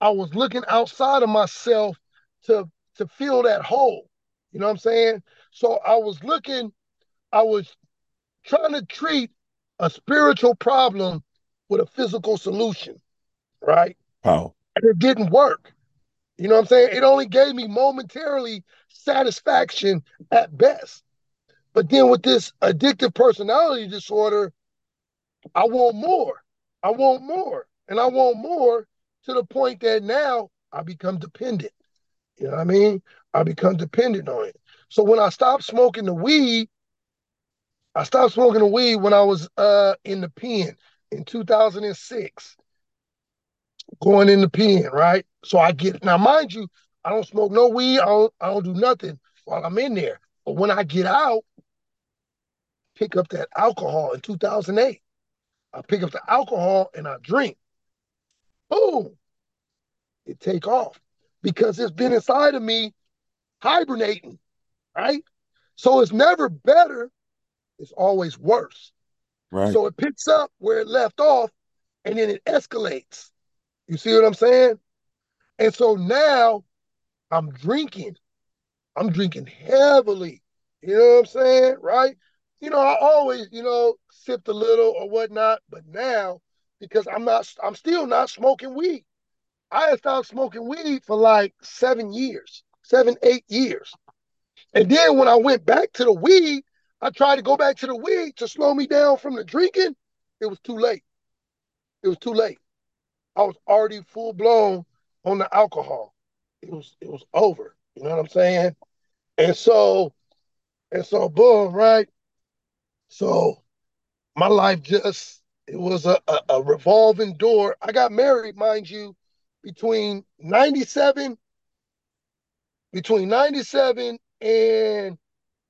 I was looking outside of myself to to fill that hole. You know what I'm saying? So I was looking, I was trying to treat a spiritual problem with a physical solution, right? Wow. And it didn't work. You know what I'm saying? It only gave me momentarily satisfaction at best. But then with this addictive personality disorder, I want more. I want more. And I want more to the point that now I become dependent. You know what I mean? I become dependent on it. So when I stopped smoking the weed, I stopped smoking the weed when I was uh, in the pen in 2006 going in the pen, right? So I get now, mind you, I don't smoke no weed. I don't, I don't do nothing while I'm in there. But when I get out, pick up that alcohol in 2008. I pick up the alcohol and I drink. Boom, it take off because it's been inside of me hibernating, right? So it's never better. It's always worse. Right. So it picks up where it left off and then it escalates. You see what I'm saying? And so now I'm drinking. I'm drinking heavily. You know what I'm saying? Right? You know, I always, you know, sipped a little or whatnot, but now because I'm not, I'm still not smoking weed. I had stopped smoking weed for like seven years, seven, eight years. And then when I went back to the weed, I tried to go back to the weed to slow me down from the drinking. It was too late. It was too late. I was already full blown on the alcohol. It was it was over. You know what I'm saying? And so, and so boom, right? So my life just it was a, a, a revolving door. I got married, mind you, between 97, between 97 and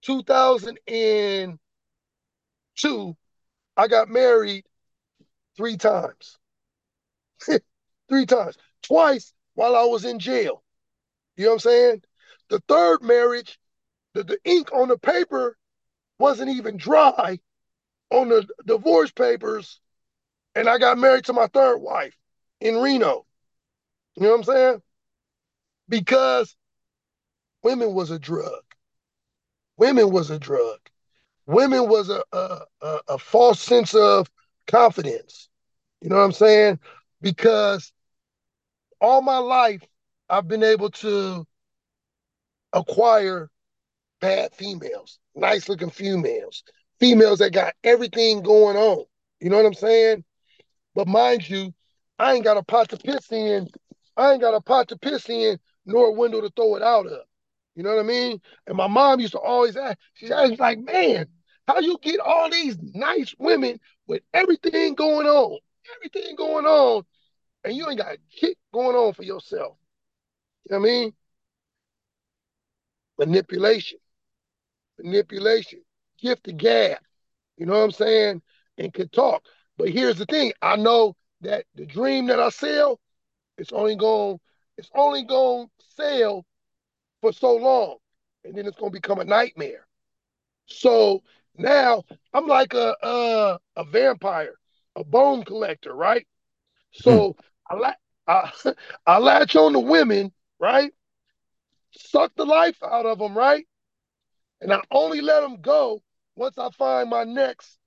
2002, I got married three times. three times. Twice while I was in jail. You know what I'm saying? The third marriage, the, the ink on the paper wasn't even dry on the divorce papers. And I got married to my third wife in Reno. You know what I'm saying? Because women was a drug. Women was a drug. Women was a, a, a, a false sense of confidence. You know what I'm saying? Because all my life, I've been able to acquire bad females, nice looking females, females that got everything going on. You know what I'm saying? But mind you, I ain't got a pot to piss in. I ain't got a pot to piss in, nor a window to throw it out of. You know what I mean? And my mom used to always ask, she's always like, man, how you get all these nice women with everything going on, everything going on, and you ain't got a shit going on for yourself. You know what I mean? Manipulation. Manipulation. Gift the gab. You know what I'm saying? And can talk. But here's the thing. I know that the dream that I sell, it's only going it's only going to sell for so long. And then it's going to become a nightmare. So now I'm like a a, a vampire, a bone collector, right? So hmm. I, la- I I latch on to women, right? Suck the life out of them, right? And I only let them go once I find my next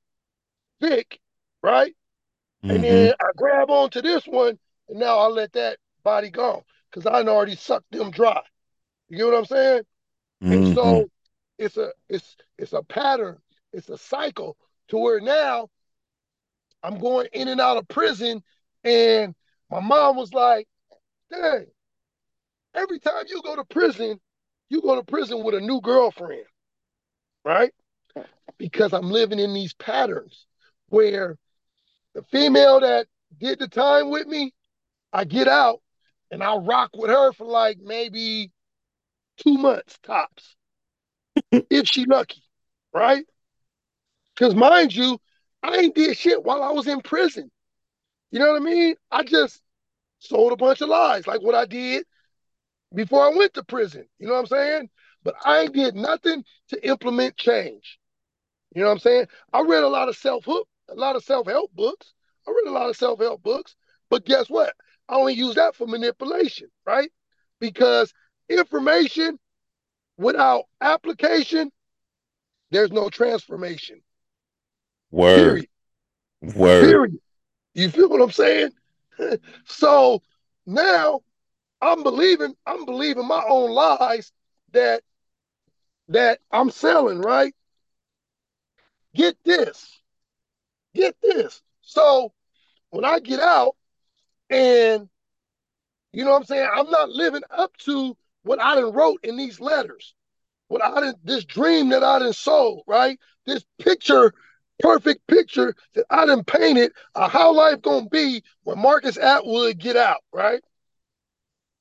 pick, right? Mm-hmm. And then I grab onto this one, and now I let that body go because I already sucked them dry. You get what I'm saying? Mm-hmm. And so it's a it's it's a pattern, it's a cycle to where now I'm going in and out of prison, and my mom was like, "Dang, every time you go to prison, you go to prison with a new girlfriend, right? Because I'm living in these patterns where the female that did the time with me, I get out and I rock with her for like maybe two months tops, if she lucky, right? Because mind you, I ain't did shit while I was in prison. You know what I mean? I just sold a bunch of lies, like what I did before I went to prison. You know what I'm saying? But I ain't did nothing to implement change. You know what I'm saying? I read a lot of self hook, a lot of self help books. I read a lot of self help books. But guess what? I only use that for manipulation, right? Because information without application, there's no transformation. Word. Period. Word. Period. You feel what I'm saying? so now I'm believing, I'm believing my own lies that that I'm selling, right? Get this. Get this. So when I get out and you know what I'm saying, I'm not living up to what I done wrote in these letters. What I done this dream that I done sold, right? This picture, perfect picture that I done painted of how life gonna be when Marcus Attwood get out, right?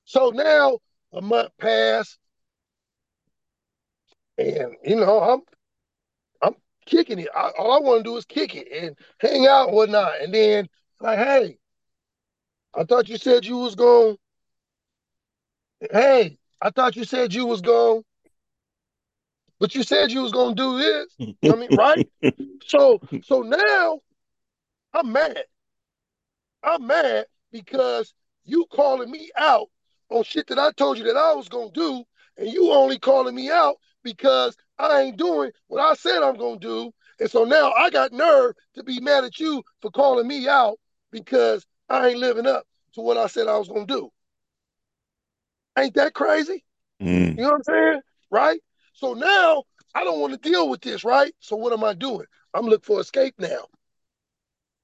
So now a month passed, and you know I'm I'm kicking it. I, all I want to do is kick it and hang out and whatnot. And then like, hey, I thought you said you was going. Hey, I thought you said you was going. But you said you was gonna do this. I mean, right? So so now I'm mad. I'm mad because you calling me out on shit that I told you that I was gonna do, and you only calling me out because I ain't doing what I said I'm gonna do. And so now I got nerve to be mad at you for calling me out because I ain't living up to what I said I was gonna do. Ain't that crazy? Mm. You know what I'm saying? Right? So now I don't want to deal with this, right? So what am I doing? I'm looking for escape now.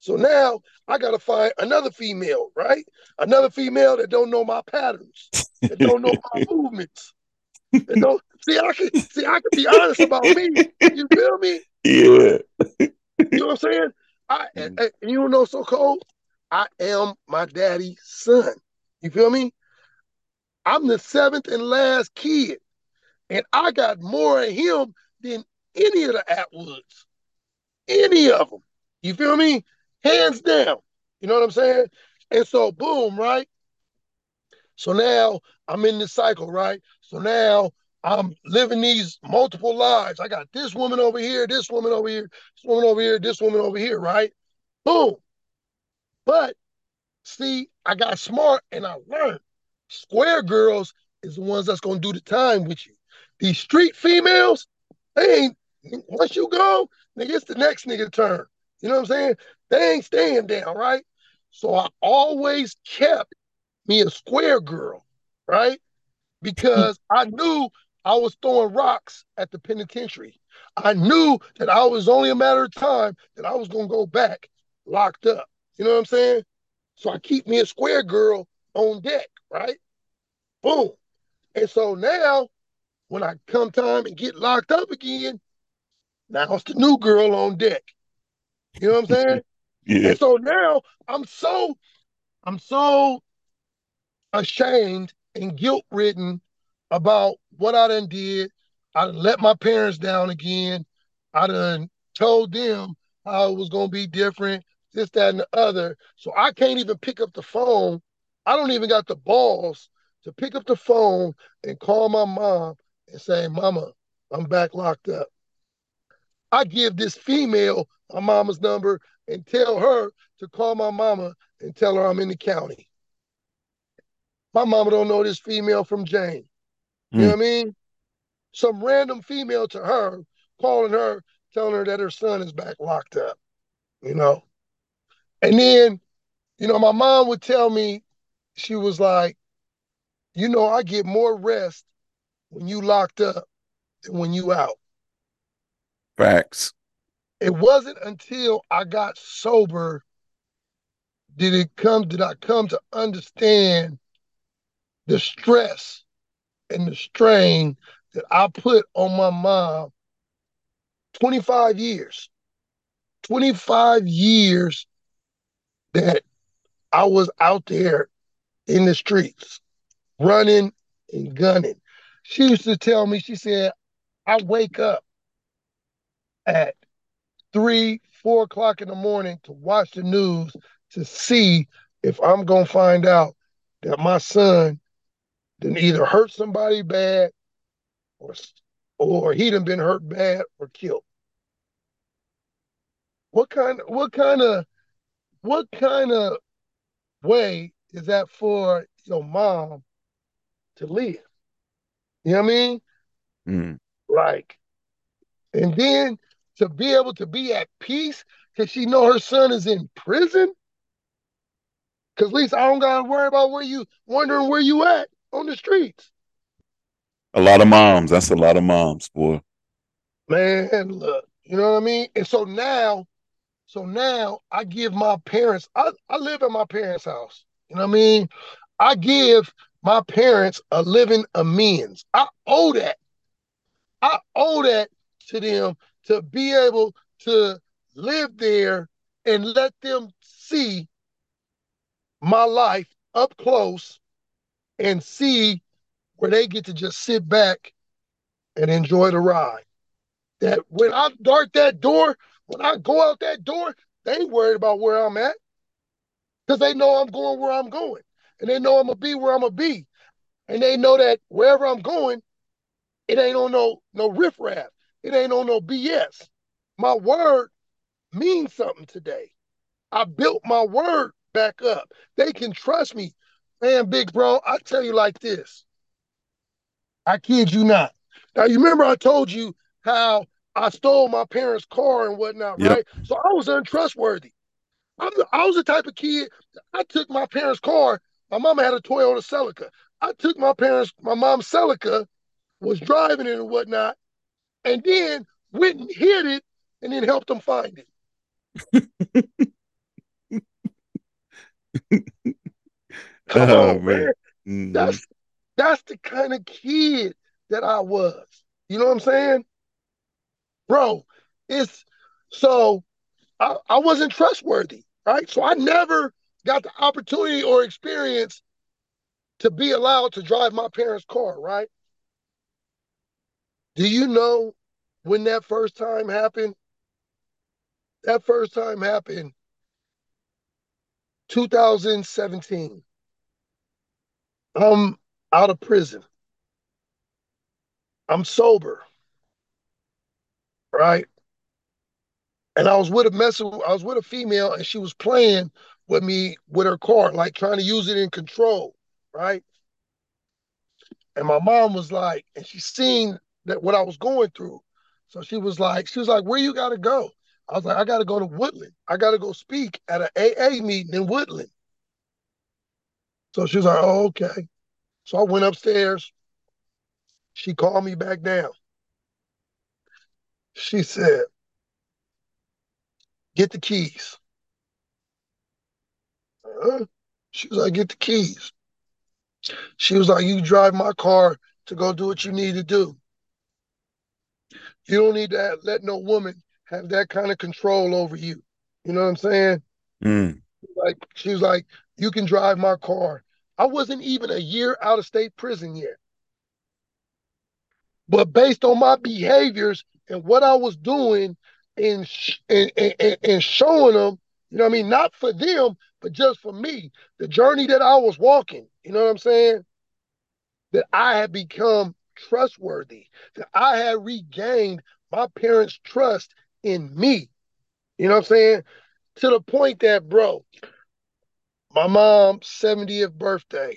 So now I gotta find another female, right? Another female that don't know my patterns, that don't know my movements. That don't see I can see I can be honest about me. You feel me? Yeah. you know what I'm saying? I and, and you know so cold. I am my daddy's son. You feel me? I'm the seventh and last kid, and I got more of him than any of the Attwoods. Any of them. You feel me? hands down. You know what I'm saying? And so, boom, right? So now I'm in this cycle, right? So now I'm living these multiple lives. I got this woman over here, this woman over here, this woman over here, this woman over here, right? Boom. But see, I got smart and I learned. Square girls is the ones that's gonna do the time with you. These street females, they ain't once you go, nigga, it's the next nigga turn. You know what I'm saying? They ain't staying down, right? So I always kept me a square girl, right? Because I knew I was throwing rocks at the penitentiary. I knew that I was only a matter of time that I was gonna go back locked up. You know what I'm saying? So I keep me a square girl on deck, right? Boom. And so now, when I come time and get locked up again, now it's the new girl on deck. You know what I'm saying? Yeah. And so now I'm so, I'm so ashamed and guilt ridden about what I done did. I done let my parents down again. I done told them how it was gonna be different, this, that, and the other. So I can't even pick up the phone. I don't even got the balls to pick up the phone and call my mom and say, Mama, I'm back locked up. I give this female my mama's number and tell her to call my mama and tell her I'm in the county. My mama don't know this female from Jane. You know hmm. what I mean? Some random female to her, calling her, telling her that her son is back locked up, you know? And then, you know, my mom would tell me, she was like, you know, I get more rest when you locked up than when you out. Facts. It wasn't until I got sober did it come did I come to understand the stress and the strain that I put on my mom 25 years. 25 years that I was out there in the streets, running and gunning. She used to tell me, she said, I wake up at three, four o'clock in the morning to watch the news to see if I'm going to find out that my son didn't either hurt somebody bad or, or he done been hurt bad or killed. What kind what kind of what kind of way is that for your mom to live? You know what I mean? Mm. Like, and then to be able to be at peace because she know her son is in prison. Cause at least I don't gotta worry about where you wondering where you at on the streets. A lot of moms. That's a lot of moms, boy. Man, look, you know what I mean? And so now, so now I give my parents, I, I live at my parents' house. You know what I mean? I give my parents a living amends. I owe that. I owe that to them to be able to live there and let them see my life up close and see where they get to just sit back and enjoy the ride. That when I dart that door, when I go out that door, they ain't worried about where I'm at. Because they know I'm going where I'm going. And they know I'm gonna be where I'm gonna be. And they know that wherever I'm going, it ain't on no no riffraff. It ain't on no BS. My word means something today. I built my word back up. They can trust me. Man, big bro, I tell you like this. I kid you not. Now you remember I told you how I stole my parents' car and whatnot, Yep. right? So I was untrustworthy. I'm the, I was the type of kid. I took my parents' car. My mama had a Toyota Celica. I took my parents, my mom's Celica, was driving it and whatnot, and then went and hid it, and then helped them find it. Come Oh, on, man. man. Mhm. That's that's the kind of kid that I was. You know what I'm saying? Bro, it's so I, I wasn't trustworthy, right? So I never got the opportunity or experience to be allowed to drive my parents' car, right? Do you know when that first time happened? That first time happened 2017. I'm out of prison. I'm sober, right? And I was with a mess. I was with a female, and she was playing with me with her car, like trying to use it in control, right? And my mom was like, and she seen that what I was going through, so she was like, she was like, "Where you got to go?" I was like, "I got to go to Woodland. I got to go speak at an AA meeting in Woodland." So she was like, "Oh, okay." So I went upstairs. She called me back down. She said, "Get the keys." Huh? She was like, get the keys. She was like, you drive my car to go do what you need to do. You don't need to have, let no woman have that kind of control over you. You know what I'm saying? Mm. Like she was like, you can drive my car. I wasn't even a year out of state prison yet. But based on my behaviors and what I was doing and, and, and, and showing them, you know what I mean? Not for them, but just for me, the journey that I was walking, you know what I'm saying? That I had become trustworthy, that I had regained my parents' trust in me. You know what I'm saying? To the point that, bro, my mom's 70th birthday,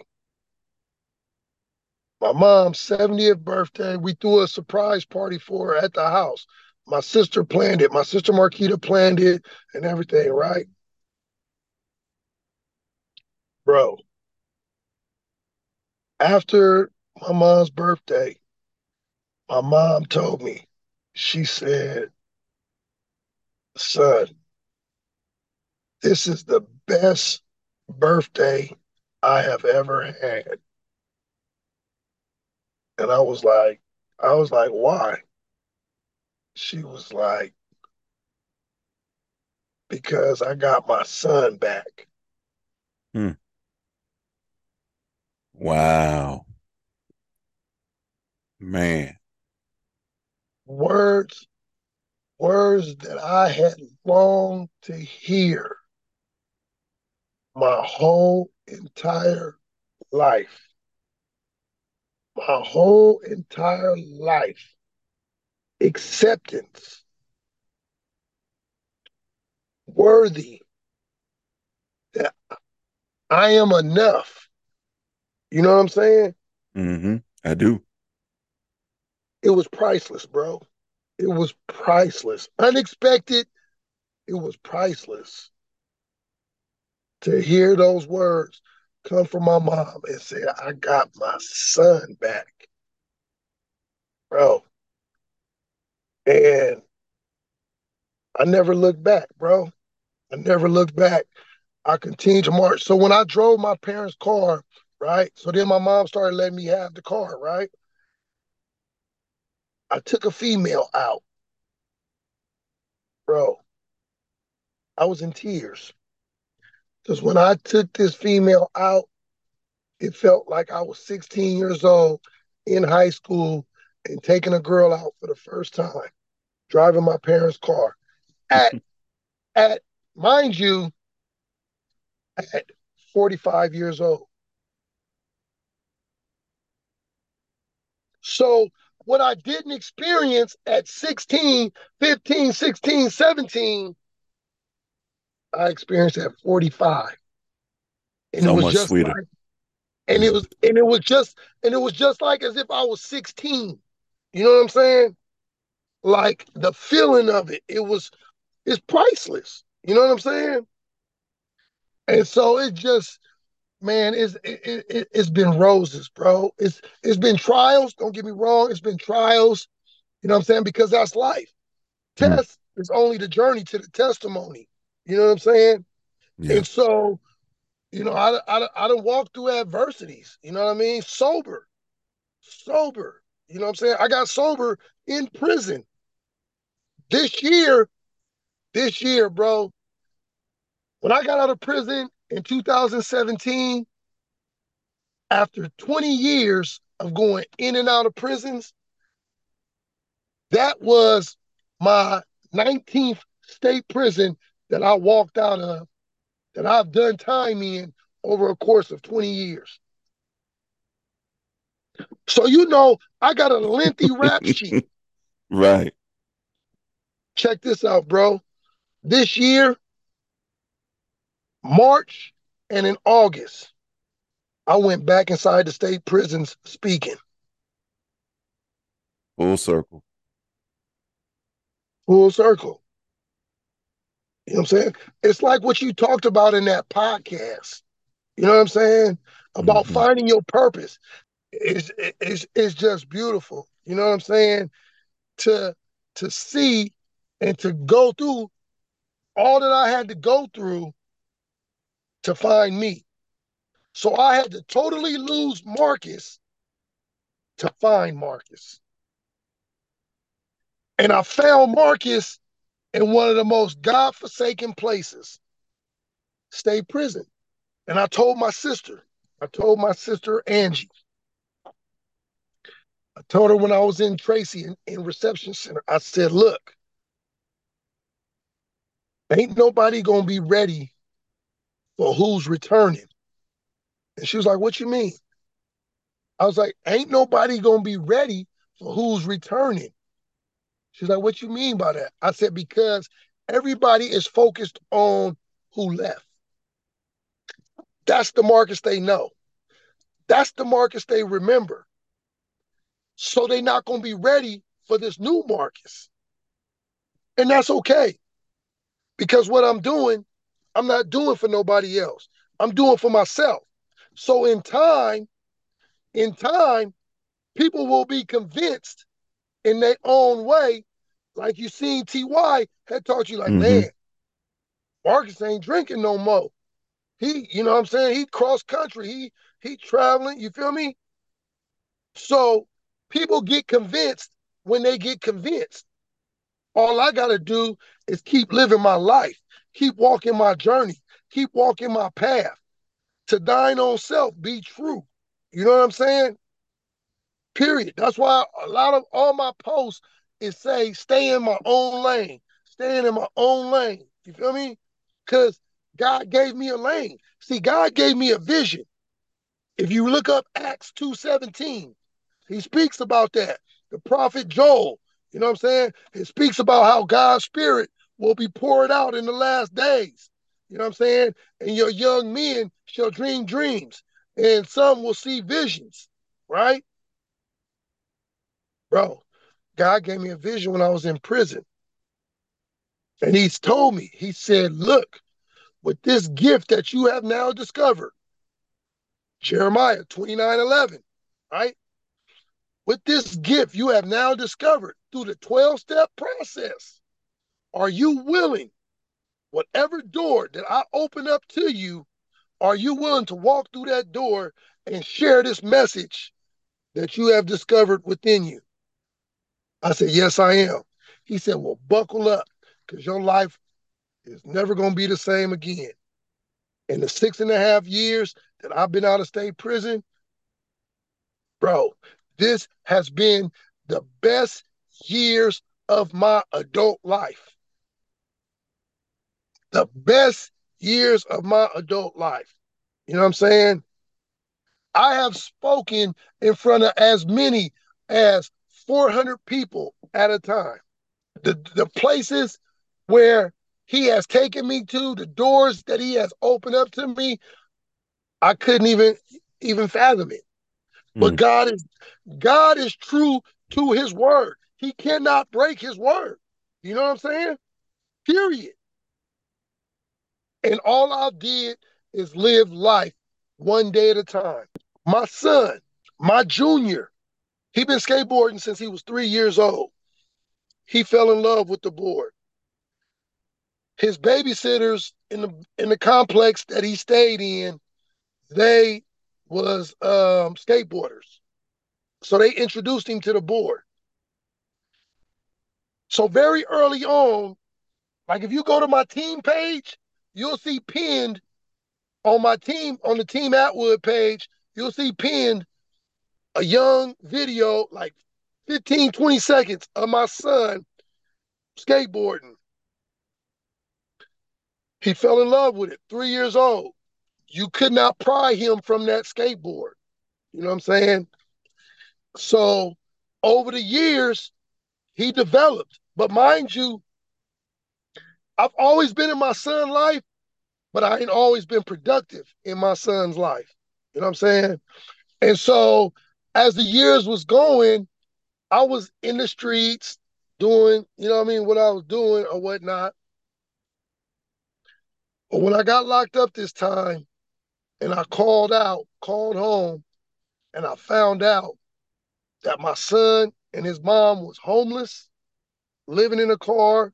my mom's 70th birthday, we threw a surprise party for her at the house. My sister planned it. My sister Marquita planned it and everything, right? Bro, after my mom's birthday, my mom told me, she said, son, this is the best birthday I have ever had. And I was like, I was like, why? She was like, because I got my son back. Hmm. Wow. Man. Words, words that I had longed to hear my whole entire life. My whole entire life. Acceptance. Worthy. That I am enough. You know what I'm saying? Mm-hmm. I do. It was priceless, bro. It was priceless. Unexpected. It was priceless to hear those words come from my mom and say, I got my son back. Bro. And I never looked back, bro. I never looked back. I continued to march. So when I drove my parents' car, right? So then my mom started letting me have the car, right? I took a female out. Bro, I was in tears. Because when I took this female out, it felt like I was 16 years old in high school and taking a girl out for the first time, driving my parents' car. At, at mind you, at 45 years old. So what I didn't experience at 16, 15, 16, 17, I experienced at 45. And so it was much just sweeter. like, and it was and it was just and it was just like as if I was 16. You know what I'm saying? Like the feeling of it, it was it's priceless. You know what I'm saying? And so it just man, it's it, it, it's been roses, bro. It's it's been trials. Don't get me wrong. It's been trials. You know what I'm saying? Because that's life. Mm. Test is only the journey to the testimony. You know what I'm saying? Yeah. And so, you know, I I I don't walk through adversities. You know what I mean? Sober, sober. You know what I'm saying? I got sober in prison this year. This year, bro. When I got out of prison in 2017, after 20 years of going in and out of prisons, that was my 19th state prison that I walked out of, that I've done time in over a course of 20 years. So, you know, I got a lengthy rap sheet. Right. Check this out, bro. This year, March and in August, I went back inside the state prisons speaking. Full circle. Full circle. You know what I'm saying? It's like what you talked about in that podcast. You know what I'm saying? About Mhm. finding your purpose. It's, it's, it's just beautiful. You know what I'm saying? To to see and to go through all that I had to go through to find me. So I had to totally lose Marcus to find Marcus. And I found Marcus in one of the most God-forsaken places, state prison. And I told my sister, I told my sister Angie, I told her when I was in Tracy in, in reception center, I said, look, ain't nobody gonna be ready for who's returning. And she was like, what you mean? I was like, ain't nobody gonna be ready for who's returning. She's like, what you mean by that? I said, because everybody is focused on who left. That's the Marcus they know. That's the Marcus they remember. So they're not going to be ready for this new Marcus. And that's okay. Because what I'm doing, I'm not doing for nobody else. I'm doing for myself. So in time, in time, people will be convinced in their own way, like you seen Ty had taught you, like, mm-hmm. man, Marcus ain't drinking no more. He, you know what I'm saying? He cross country. He he traveling. You feel me? So people get convinced when they get convinced. All I gotta do is keep living my life, keep walking my journey, keep walking my path. To thine own self, be true. You know what I'm saying? Period. That's why a lot of all my posts is say, stay in my own lane, staying in my own lane. You feel me? Because God gave me a lane. See, God gave me a vision. If you look up Acts 2:17, he speaks about that. The prophet Joel, you know what I'm saying? He speaks about how God's spirit will be poured out in the last days. You know what I'm saying? And your young men shall dream dreams, and some will see visions, right? Bro, God gave me a vision when I was in prison. And he's told me, he said, look, with this gift that you have now discovered, Jeremiah 29 11, right? With this gift you have now discovered through the 12 step process, are you willing, whatever door that I open up to you, are you willing to walk through that door and share this message that you have discovered within you? I said, Yes, I am. He said, Well, buckle up because your life is never going to be the same again. In the six and a half years that I've been out of state prison, bro, this has been the best years of my adult life. The best years of my adult life. You know what I'm saying? I have spoken in front of as many as 400 people at a time. The, the places where he has taken me to, the doors that he has opened up to me, I couldn't even even fathom it. Mm. But hmm. God is God is true to his word. He cannot break his word. You know what I'm saying? Period. And all I did is live life one day at a time. My son, my junior, he been skateboarding since he was three years old. He fell in love with the board. His babysitters in the in the complex that he stayed in, they was um, skateboarders. So they introduced him to the board. So very early on, like if you go to my team page, you'll see pinned on my team, on the Team Attwood page, you'll see pinned a young video, like 15, 20 seconds of my son skateboarding. He fell in love with it, three years old. You could not pry him from that skateboard. You know what I'm saying? So over the years, he developed. But mind you, I've always been in my son's life, but I ain't always been productive in my son's life. You know what I'm saying? And so as the years was going, I was in the streets doing, you know what I mean, what I was doing or whatnot. But when I got locked up this time and I called out, called home, and I found out that my son and his mom was homeless, living in a car,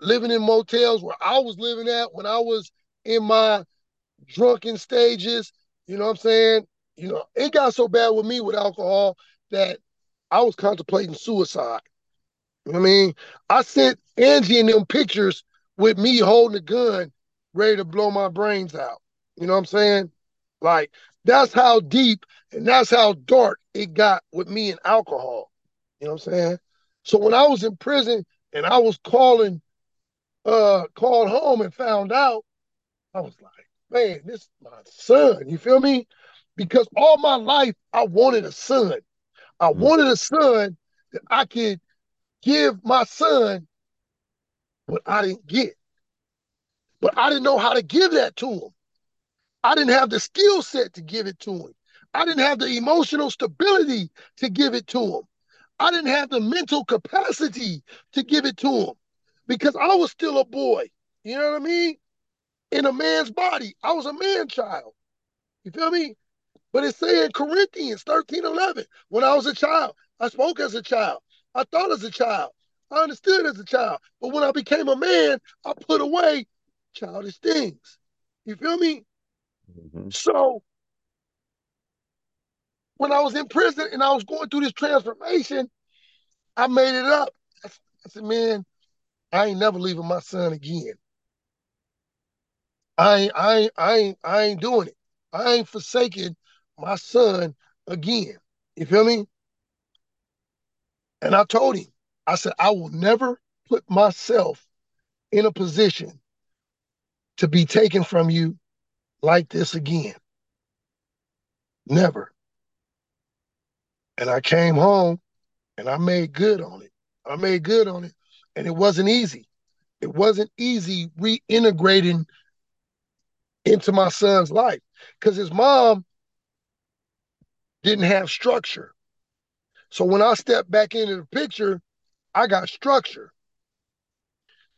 living in motels where I was living at when I was in my drunken stages. You know what I'm saying? You know, it got so bad with me with alcohol that I was contemplating suicide. You know what I mean? I sent Angie and them pictures with me holding a gun, ready to blow my brains out. You know what I'm saying? Like, that's how deep and that's how dark it got with me and alcohol. You know what I'm saying? So when I was in prison and I was calling, uh, called home and found out, I was like, man, this is my son. You feel me? Because all my life I wanted a son. I mm. wanted a son that I could give my son what I didn't get. But I didn't know how to give that to him. I didn't have the skill set to give it to him. I didn't have the emotional stability to give it to him. I didn't have the mental capacity to give it to him because I was still a boy. You know what I mean? In a man's body. I was a man child. You feel me? But it's saying Corinthians 13 11. When I was a child, I spoke as a child. I thought as a child. I understood as a child. But when I became a man, I put away childish things. You feel me? Mm-hmm. So when I was in prison and I was going through this transformation, I made it up. I, said, man, I ain't never leaving my son again. I ain't, I ain't, I ain't, I ain't doing it. I ain't forsaking my son again. You feel me? And I told him, I said, I will never put myself in a position to be taken from you like this again. Never. And I came home and I made good on it. I made good on it. And it wasn't easy. It wasn't easy reintegrating into my son's life because his mom didn't have structure. So when I stepped back into the picture, I got structure.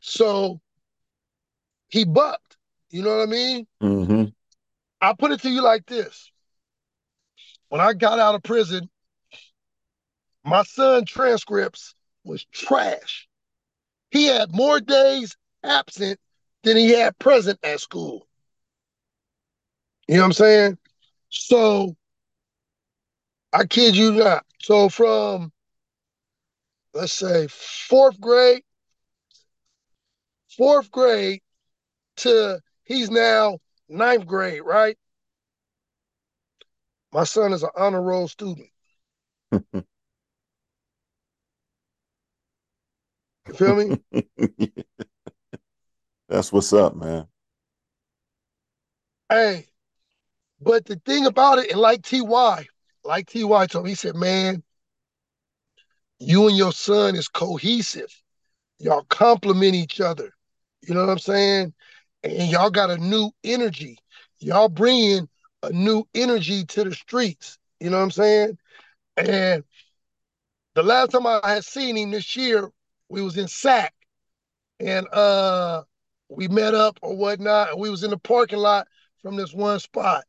So he bucked. You know what I mean? Mm-hmm. I put it to you like this. When I got out of prison, my son transcripts was trash. He had more days absent than he had present at school. You know what I'm saying? So I kid you not. So from let's say fourth grade, fourth grade to he's now ninth grade, right? My son is an honor roll student. You feel me? That's what's up, man. Hey, but the thing about it, and like TY, like TY told me, he said, man, you and your son is cohesive. Y'all complement each other. You know what I'm saying? And y'all got a new energy. Y'all bringing a new energy to the streets. You know what I'm saying? And the last time I had seen him this year, we was in SAC and uh we met up or whatnot, and we was in the parking lot from this one spot.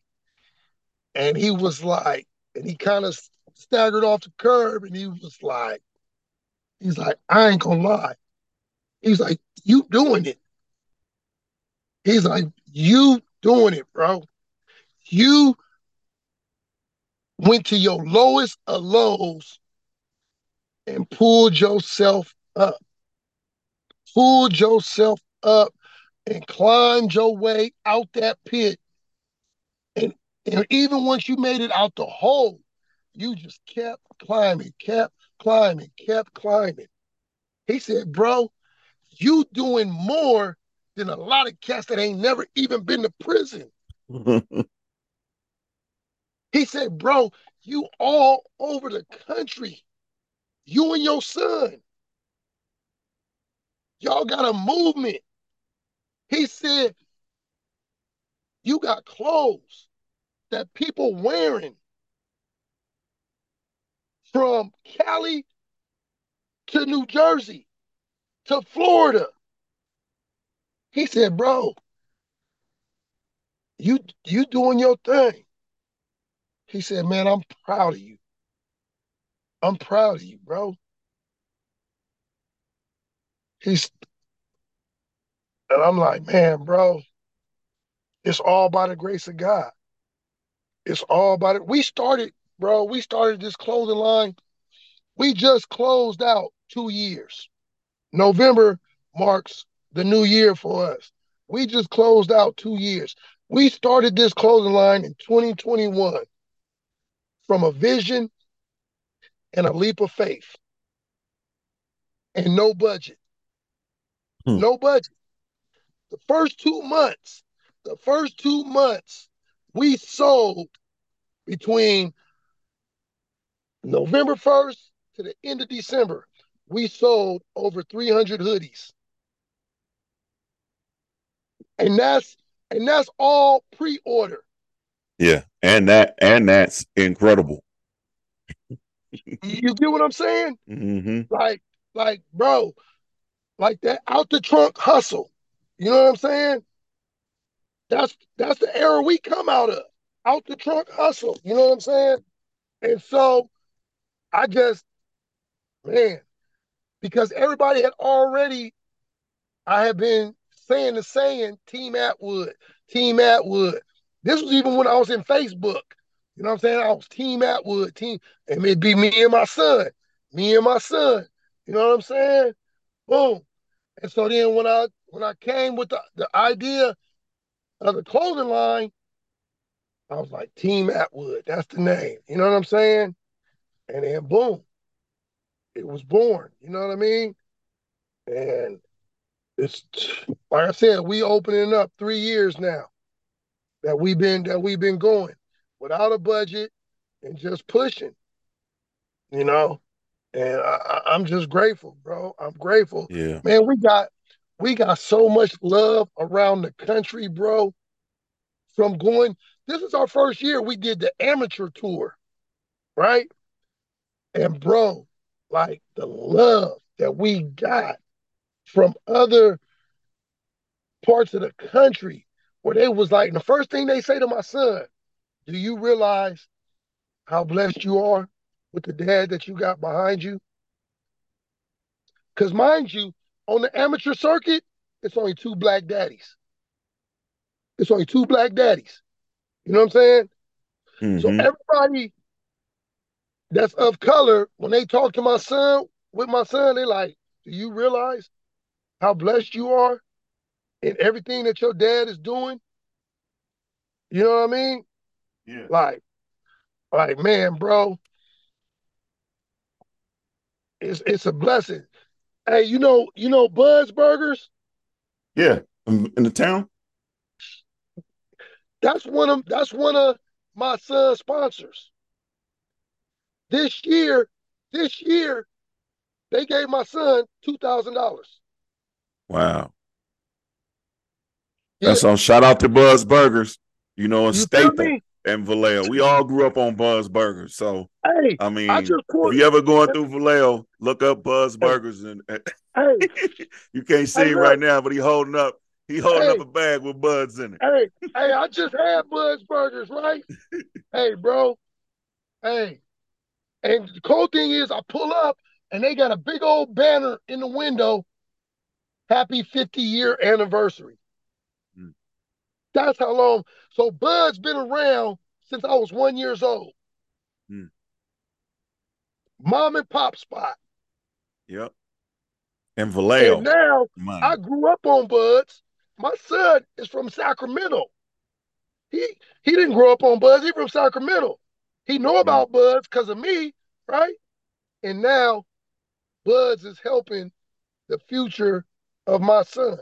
And he was like, and he kind of staggered off the curb and he was like, he's like, I ain't gonna lie. He's like, you doing it. He's like, you doing it, bro. You went to your lowest of lows and pulled yourself up. Pulled yourself up and climbed your way out that pit. And, and even once you made it out the hole, you just kept climbing, kept climbing, kept climbing. He said, bro, you doing more than a lot of cats that ain't never even been to prison. he said, bro, you all over the country. You and your son. Y'all got a movement. He said, you got clothes that people wearing from Cali to New Jersey to Florida. He said, bro, you you doing your thing. He said, man, I'm proud of you. I'm proud of you, bro. He's and I'm like, man, bro, It's all by the grace of God. It's all by it. We started, bro. We started this clothing line. We just closed out two years. November marks the new year for us. We just closed out two years. We started this clothing line in 2021 from a vision and a leap of faith and no budget. Hmm. No budget. The first two months, the first two months, we sold between November 1st to the end of December, we sold over 300 hoodies. And that's and that's all pre-order. Yeah, and that and that's incredible. you get what I'm saying? Mm-hmm. Like, like, bro, like that out the trunk hustle. You know what I'm saying? That's that's the era we come out of. Out the trunk hustle. You know what I'm saying? And so I just, man, because everybody had already, I have been saying the saying, Team Attwood, Team Attwood. This was even when I was in Facebook. You know what I'm saying? I was Team Attwood, team, and it'd be me and my son, me and my son. You know what I'm saying? Boom. And so then when I when I came with the, the idea of the clothing line, I was like, Team Attwood, that's the name. You know what I'm saying? And then boom, it was born. You know what I mean? And it's like I said, we opening up three years now that we've been that we've been going without a budget and just pushing. You know, and I, I'm just grateful, bro. I'm grateful. Yeah, man. We got we got so much love around the country, bro. From going, this is our first year. We did the amateur tour, right? And bro, like the love that we got from other parts of the country where they was like, the first thing they say to my son, do you realize how blessed you are with the dad that you got behind you? Because mind you, on the amateur circuit, it's only two black daddies. It's only two black daddies. You know what I'm saying? Mm-hmm. So everybody that's of color, when they talk to my son, with my son, they like, do you realize how blessed you are in everything that your dad is doing? You know what I mean? Yeah. Like, like, man, bro, it's it's a blessing. Hey, you know, you know Bud's Burgers? Yeah, um, in the town. That's one of that's one of my son's sponsors. This year, this year, they gave my son two thousand dollars. Wow. That's on shout out to Bud's Burgers, you know, a staple and Vallejo. We all grew up on Bud's Burgers. So hey, I mean I if you ever going through Vallejo, look up Bud's Burgers and hey, you can't see hey, him right now, but he holding up he holding hey, up a bag with buds in it. Hey, hey, I just had Bud's Burgers, right? hey, bro. Hey, and the cool thing is, I pull up and they got a big old banner in the window. Happy 50 year anniversary. Mm. That's how long. So Bud's been around since I was one years old. Mm. Mom and pop spot. Yep. And Vallejo. And now I grew up on Buds. My son is from Sacramento. He he didn't grow up on Buds. He from Sacramento. He know about Buds because of me, right? And now Buds is helping the future of my son.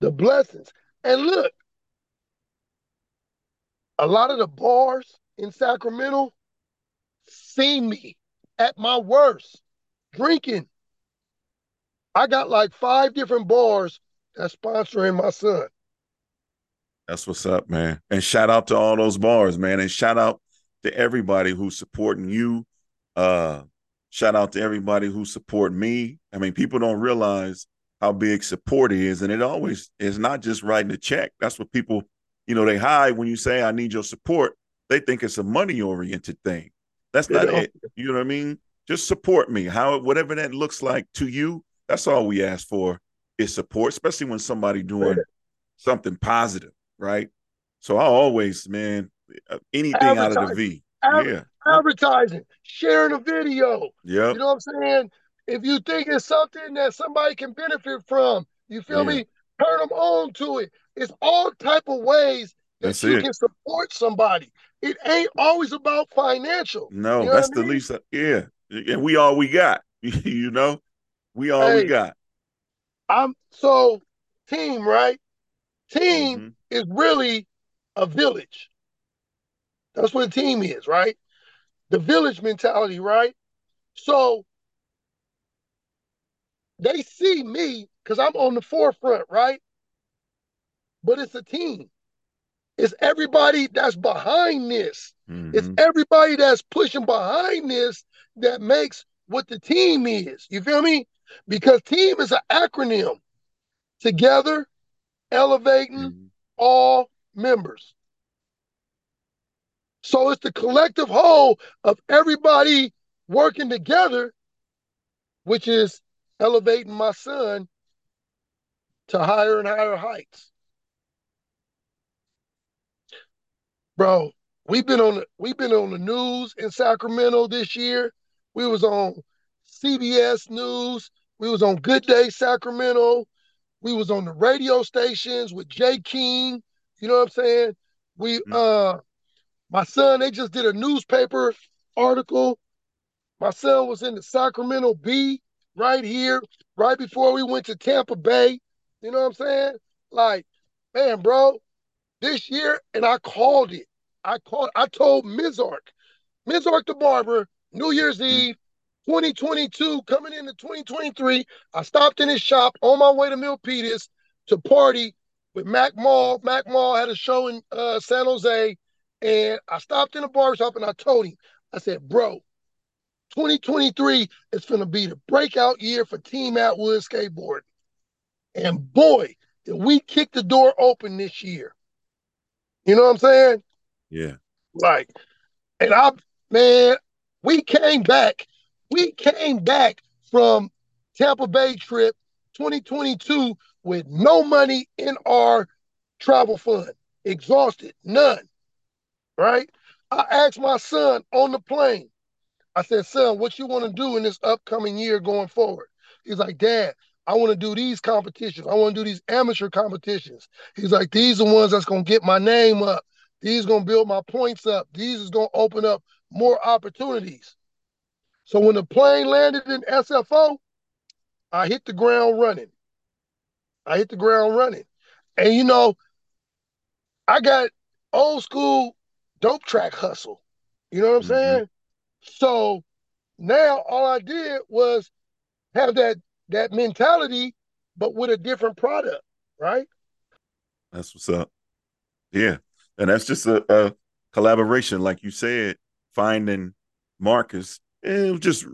The blessings. And look, a lot of the bars in Sacramento see me at my worst, drinking. I got like five different bars that's sponsoring my son. That's what's up, man. And shout out to all those bars, man. And shout out to everybody who's supporting you. Uh shout out to everybody who support me. I mean, people don't realize how big support is. And it always is not just writing a check. That's what people, you know, they hide when you say I need your support. They think it's a money oriented thing. That's not it. You know what I mean? Just support me. How whatever that looks like to you, that's all we ask for. is support, especially when somebody doing something positive, right? So I always, man, uh, anything out of the V. yeah. Advertising, sharing a video. Yeah. You know what I'm saying? If you think it's something that somebody can benefit from, you feel yeah. me? Turn them on to it. It's all type of ways that that's you it. can support somebody. It ain't always about financial. No, you know that's the mean? least. Yeah, and we all we got. you know, we all hey, we got. I'm so team right. Team mm-hmm. is really a village. That's what a team is, right? The village mentality, right? So they see me because I'm on the forefront, right? But it's a team. It's everybody that's behind this. Mm-hmm. It's everybody that's pushing behind this that makes what the team is. You feel me? Because team is an acronym. Together, elevating mm-hmm. all members. So it's the collective whole of everybody working together, which is elevating my son to higher and higher heights. bro. We've been on the we've been on the news in Sacramento this year. We was on CBS News. We was on Good Day Sacramento. We was on the radio stations with Jay King. You know what I'm saying? We mm-hmm. uh my son, they just did a newspaper article. My son was in the Sacramento Bee right here, right before we went to Tampa Bay. You know what I'm saying? Like, man, bro, this year, and I called it. I called, I told Mizark, Mizark the barber, New Year's Eve, 2022, coming into 2023. I stopped in his shop on my way to Milpitas to party with Mac Mall. Mac Mall had a show in uh, San Jose, and I stopped in the barbershop and I told him, I said, bro, 2023 is going to be the breakout year for Team Attwood Skateboard. And boy, did we kick the door open this year. You know what I'm saying? Yeah. Like, and I, man, we came back. We came back from Tampa Bay trip 2022 with no money in our travel fund, exhausted, none. Right? I asked my son on the plane, I said, son, what you want to do in this upcoming year going forward? He's like, Dad, I want to do these competitions. I want to do these amateur competitions. He's like, these are the ones that's gonna get my name up. These gonna build my points up. These is gonna open up more opportunities. So when the plane landed in SFO, I hit the ground running. I hit the ground running. And you know, I got old school dope track hustle. You know what I'm mm-hmm. saying? So now all I did was have that that mentality, but with a different product, right? That's what's up. Yeah. And that's just a, a collaboration, like you said, finding Marcus and just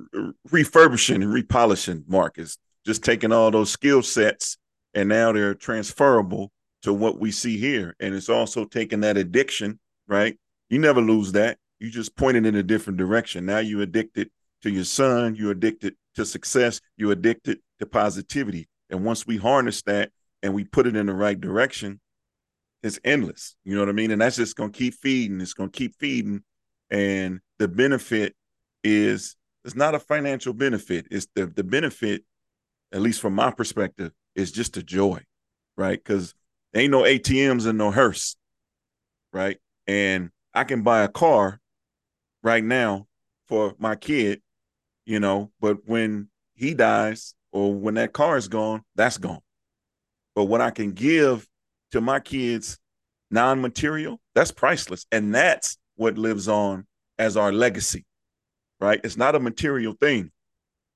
refurbishing and repolishing Marcus, just taking all those skill sets and now they're transferable to what we see here. And it's also taking that addiction, right? You never lose that. You just point it in a different direction. Now you're addicted to your son, you're addicted to success, you're addicted to positivity. And once we harness that and we put it in the right direction, it's endless. You know what I mean? And that's just gonna keep feeding. It's gonna keep feeding. And the benefit is it's not a financial benefit. It's the the benefit, at least from my perspective, is just a joy, right? Because ain't no ATMs and no hearse, right? And I can buy a car right now for my kid you know, but when he dies or when that car is gone, that's gone. But what I can give to my kids non-material, that's priceless. And that's what lives on as our legacy. Right? It's not a material thing.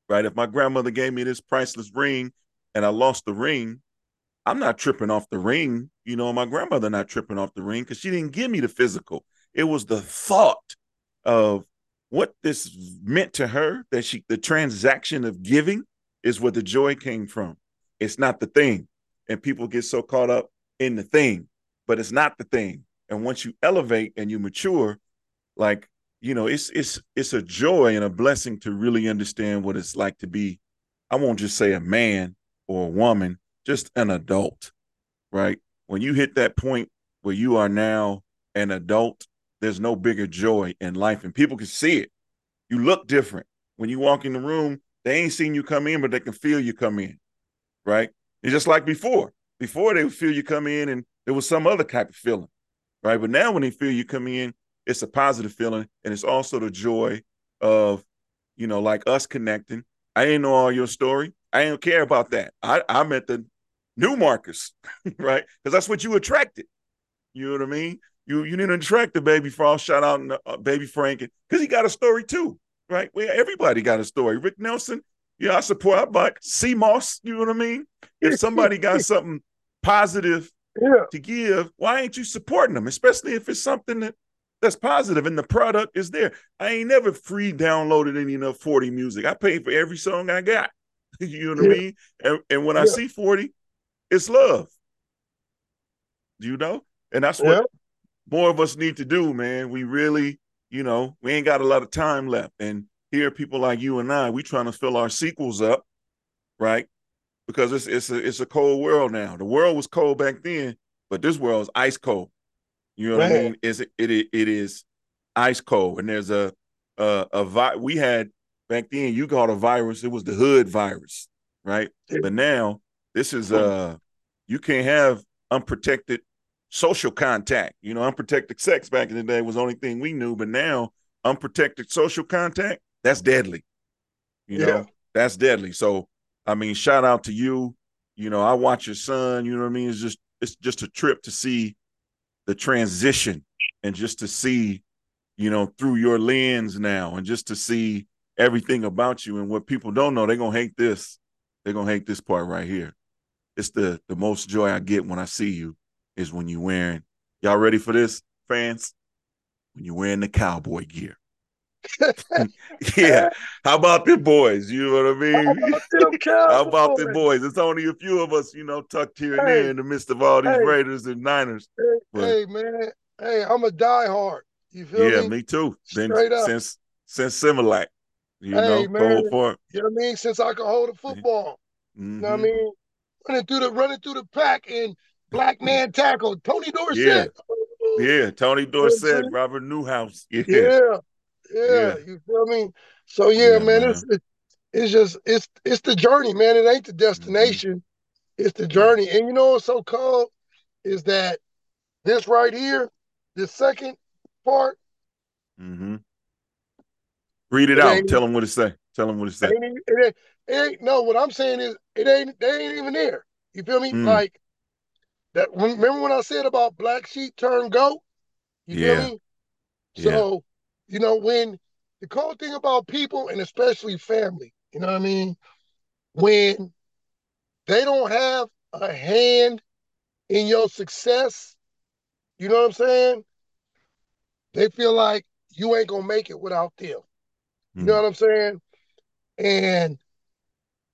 Right? If my grandmother gave me this priceless ring and I lost the ring, I'm not tripping off the ring. You know, my grandmother not tripping off the ring because she didn't give me the physical. It was the thought of what this meant to her that she the transaction of giving is where the joy came from. It's not the thing. And people get so caught up in the thing but it's not the thing. And once you elevate and you mature like you know it's it's it's a joy and a blessing to really understand what it's like to be i won't just say a man or a woman just an adult, right? When you hit that point where you are now an adult, there's no bigger joy in life, and people can see it. You look different when you walk in the room. They ain't seen you come in, but they can feel you come in, right? It's just like before. Before they would feel you come in, and there was some other type of feeling, right? But now when they feel you come in, it's a positive feeling, and it's also the joy of, you know, like us connecting. I didn't know all your story. I didn't care about that. I, I met the new Marcus, right? Because that's what you attracted. You know what I mean? You you didn't attract the baby Frost. Shout out uh, baby Frank because he got a story too, right? Well, everybody got a story. Rick Nelson, yeah, I support. I buy CMOS. You know what I mean? If somebody got something positive yeah. to give, why ain't you supporting them? Especially if it's something that that's positive and the product is there. I ain't never free downloaded any of 40 music. I paid for every song I got. you know what yeah. I mean? And, and when yeah. I see 40, it's love. Do you know? And that's what. More of us need to do, man. We really, you know, we ain't got a lot of time left. And here, people like you and I, we trying to fill our sequels up, right? Because it's it's a it's a cold world now. The world was cold back then, but this world is ice cold. You know what I mean? Is it, it it is ice cold, and there's a a, a vi- we had back then. You called a virus. It was the hood virus, right? But now this is uh you can't have unprotected social contact. You know, unprotected sex back in the day was the only thing we knew, but now unprotected social contact that's deadly. You know, yeah. that's deadly. So I mean, shout out to you. You know, I watch your son. You know what I mean? It's just it's just a trip to see the transition and just to see, you know, through your lens now, and just to see everything about you and what people don't know. They're gonna hate this. They're gonna hate this part right here. It's the the most joy I get when I see you is when you're wearing. Y'all ready for this, fans? When you're wearing the cowboy gear. yeah. How about the boys? You know what I mean? How about, the boys? It's only a few of us, you know, tucked here and hey, there in the midst of all these hey, Raiders and Niners. Hey, but, hey, man. Hey, I'm a diehard. You feel me? yeah, me? me too. Straight Been, up. Since since Similac. You hey, know, man. You know what I mean? Since I can hold a football. Mm-hmm. You know what I mean? Running through the running through the pack and black man tackle. Tony Dorsett. Yeah. Yeah, Tony Dorsett, Robert Newhouse. Yeah. yeah. Yeah, you feel me? So yeah, yeah man, man, it's it's just it's it's the journey, man. It ain't the mm-hmm. destination. Mm-hmm. It's the journey. And you know what's so cool is that this right here, this second part. Mm-hmm. Read it, it out. Tell them what it say. Tell them what it say. It ain't, it, ain't, it ain't no. What I'm saying is, it ain't. They ain't even there. You feel me? Mm. Like that. Remember when I said about black sheep turn goat? You yeah. feel me? So you know, when the cool thing about people and especially family, you know what I mean? When they don't have a hand in your success, you know what I'm saying? They feel like you ain't gonna make it without them. You know hmm. what I'm saying? And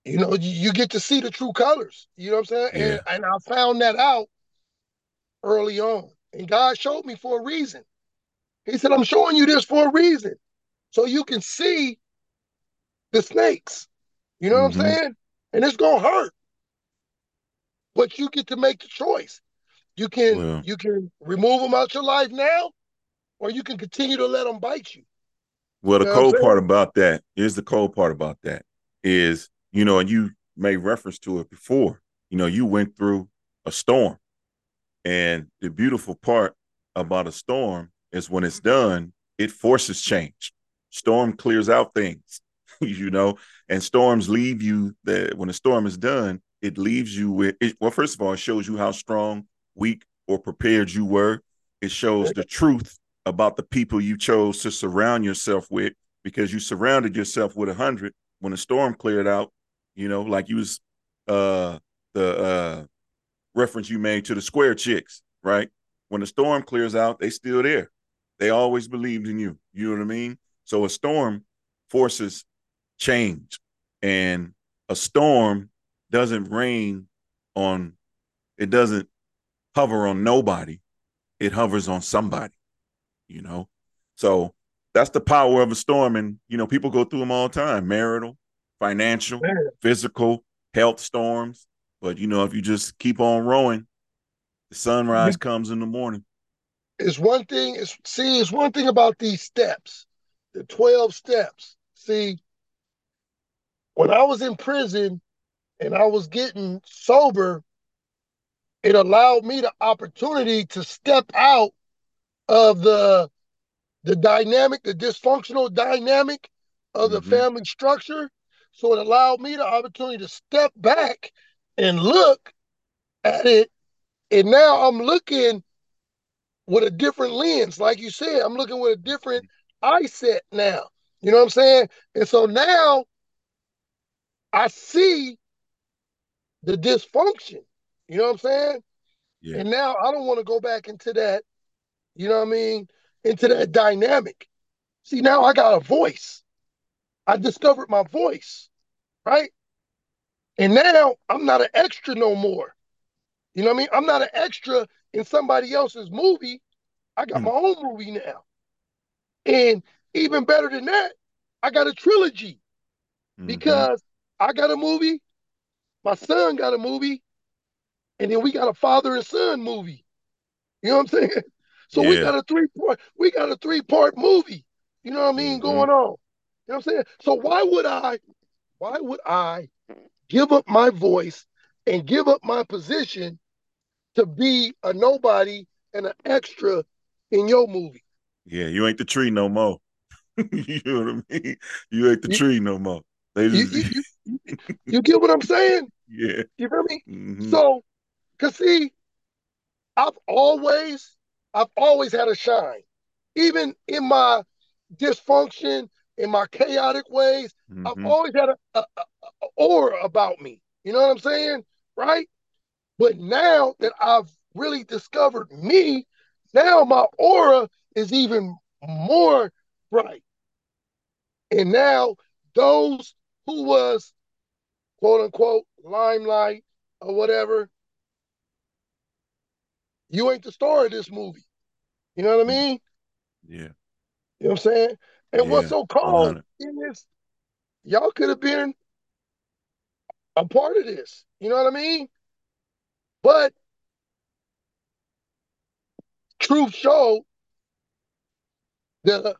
you know, you, you, get to see the true colors. You know what I'm saying? Yeah. And, and I found that out early on. And God showed me for a reason. He said, I'm showing you this for a reason. So you can see the snakes. You know mm-hmm. what I'm mm-hmm. saying? And it's gonna hurt. But you get to make the choice. You can you can remove them out your life now, or you can continue to let them bite you. Well, the you know cold part about that is the cold part about that is, you know, and you made reference to it before. You know, you went through a storm. And the beautiful part about a storm is when it's done, it forces change. Storm clears out things, you know, and storms leave you that when a storm is done, it leaves you with it, well, first of all, it shows you how strong, weak, or prepared you were. It shows the truth about the people you chose to surround yourself with because you surrounded yourself with a hundred when a storm cleared out, you know, like you was uh the uh reference you made to the square chicks, right? When the storm clears out, they still there. They always believed in you. You know what I mean? So a storm forces change, and a storm doesn't rain on, it doesn't hover on nobody. It hovers on somebody, you know? So that's the power of a storm. And, you know, people go through them all the time marital, financial, physical, health storms. But you know, if you just keep on rowing, the sunrise comes in the morning. It's one thing, it's see, it's one thing about these steps, the 12 steps. See, when I was in prison and I was getting sober, it allowed me the opportunity to step out of the the dynamic, the dysfunctional dynamic of the mm-hmm. family structure. So it allowed me the opportunity to step back and look at it. And now I'm looking with a different lens. Like you said, I'm looking with a different eye set now. You know what I'm saying? And so now I see the dysfunction. You know what I'm saying? Yeah. And now I don't want to go back into that, you know what I mean, into that dynamic. See, now I got a voice. I discovered my voice, right? And now I'm not an extra no more. You know what I mean? I'm not an extra in somebody else's movie. I got mm. my own movie now. And even better than that, I got a trilogy mm-hmm. because I got a movie, my son got a movie, and then we got a father and son movie. You know what I'm saying? So yeah. we got a three part, we got a three part movie. You know what I mean? Mm-hmm. Going on. You know what I'm saying? So why would I, why would I give up my voice and give up my position to be a nobody and an extra in your movie. Yeah, you ain't the tree no more. you know what I mean? You ain't the you, tree no more. They just... you, you, you, get what I'm saying? Yeah. You feel me? Mm-hmm. So, cause see, I've always, I've always had a shine, even in my dysfunction, in my chaotic ways. Mm-hmm. I've always had a, a, a, aura about me. You know what I'm saying? Right? But now that I've really discovered me, now my aura is even more bright. And now those who was quote unquote limelight or whatever, you ain't the star of this movie. You know what I mean? Yeah. You know what I'm saying? And yeah, what's so cold in this, y'all could have been a part of this. You know what I mean? But truth showed the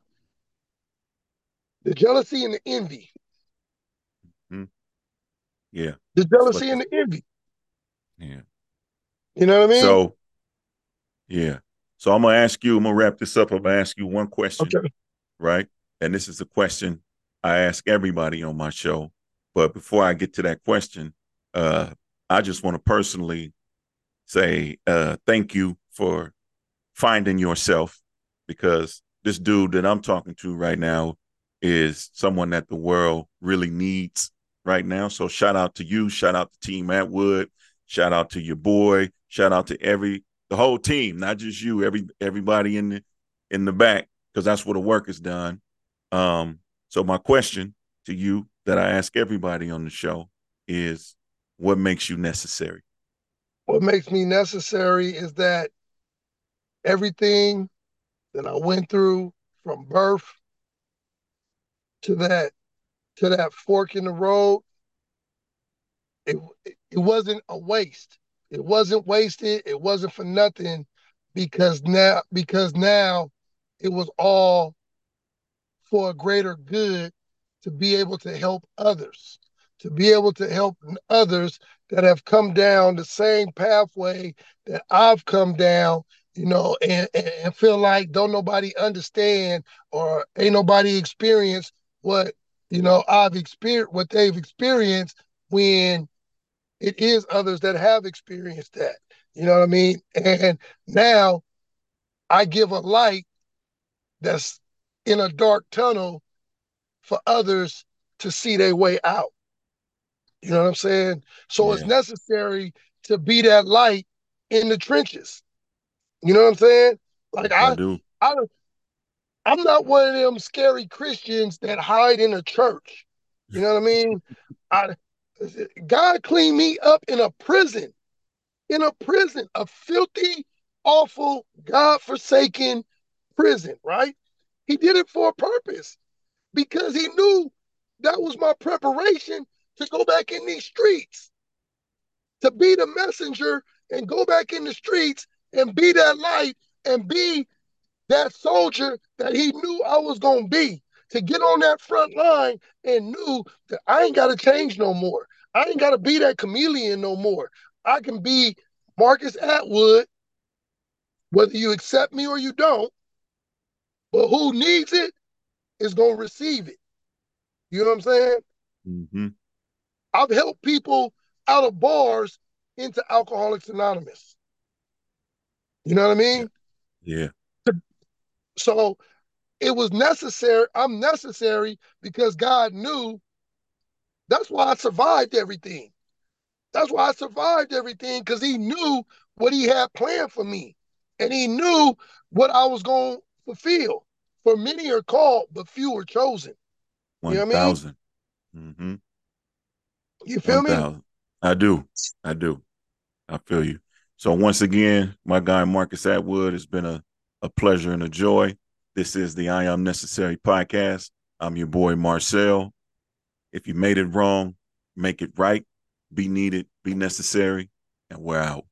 the jealousy and the envy. Mm-hmm. Yeah. The jealousy and the envy. Yeah. You know what I mean? So yeah. So I'm gonna ask you, I'm gonna wrap this up. I'm gonna ask you one question. Okay. Right? And this is a question I ask everybody on my show. But before I get to that question, uh, I just want to personally say uh, thank you for finding yourself because this dude that I'm talking to right now is someone that the world really needs right now. So shout out to you, shout out to Team Attwood, shout out to your boy, shout out to every the whole team, not just you, every everybody in the in the back, because that's where the work is done. Um, so my question to you that I ask everybody on the show is what makes you necessary? what makes me necessary is that everything that I went through from birth to that to that fork in the road, it it wasn't a waste. It wasn't wasted. It wasn't for nothing because now because now it was all for a greater good to be able to help others, to be able to help others that have come down the same pathway that I've come down, you know, and, and feel like don't nobody understand or ain't nobody experience what, you know, I've experienced, what they've experienced when it is others that have experienced that. You know what I mean? And now I give a light that's in a dark tunnel for others to see their way out. You know what I'm saying? So yeah. it's necessary to be that light in the trenches. You know what I'm saying? Like I, I do. I, I'm not one of them scary Christians that hide in a church. You know what I mean? I God cleaned me up in a prison, in a prison, a filthy, awful, God-forsaken prison, right? He did it for a purpose because he knew that was my preparation to go back in these streets to be the messenger and go back in the streets and be that light and be that soldier that he knew I was going to be. To get on that front line and knew that I ain't got to change no more. I ain't got to be that chameleon no more. I can be Marcus Attwood, whether you accept me or you don't. But who needs it is going to receive it. You know what I'm saying? Mm-hmm. I've helped people out of bars into Alcoholics Anonymous. You know what I mean? Yeah. So it was necessary. I'm necessary because God knew that's why I survived everything. That's why I survived everything because He knew what He had planned for me. And He knew what I was going to fulfill. For many are called, but few are chosen. One you know thousand. I mean? Mm-hmm. You feel 1, me? I do. I do. I feel you. So once again, my guy Marcus Attwood, it's been a, a pleasure and a joy. This is the I Am Necessary podcast. I'm your boy Marcel. If you made it wrong, make it right. Be needed, be necessary, and we're out.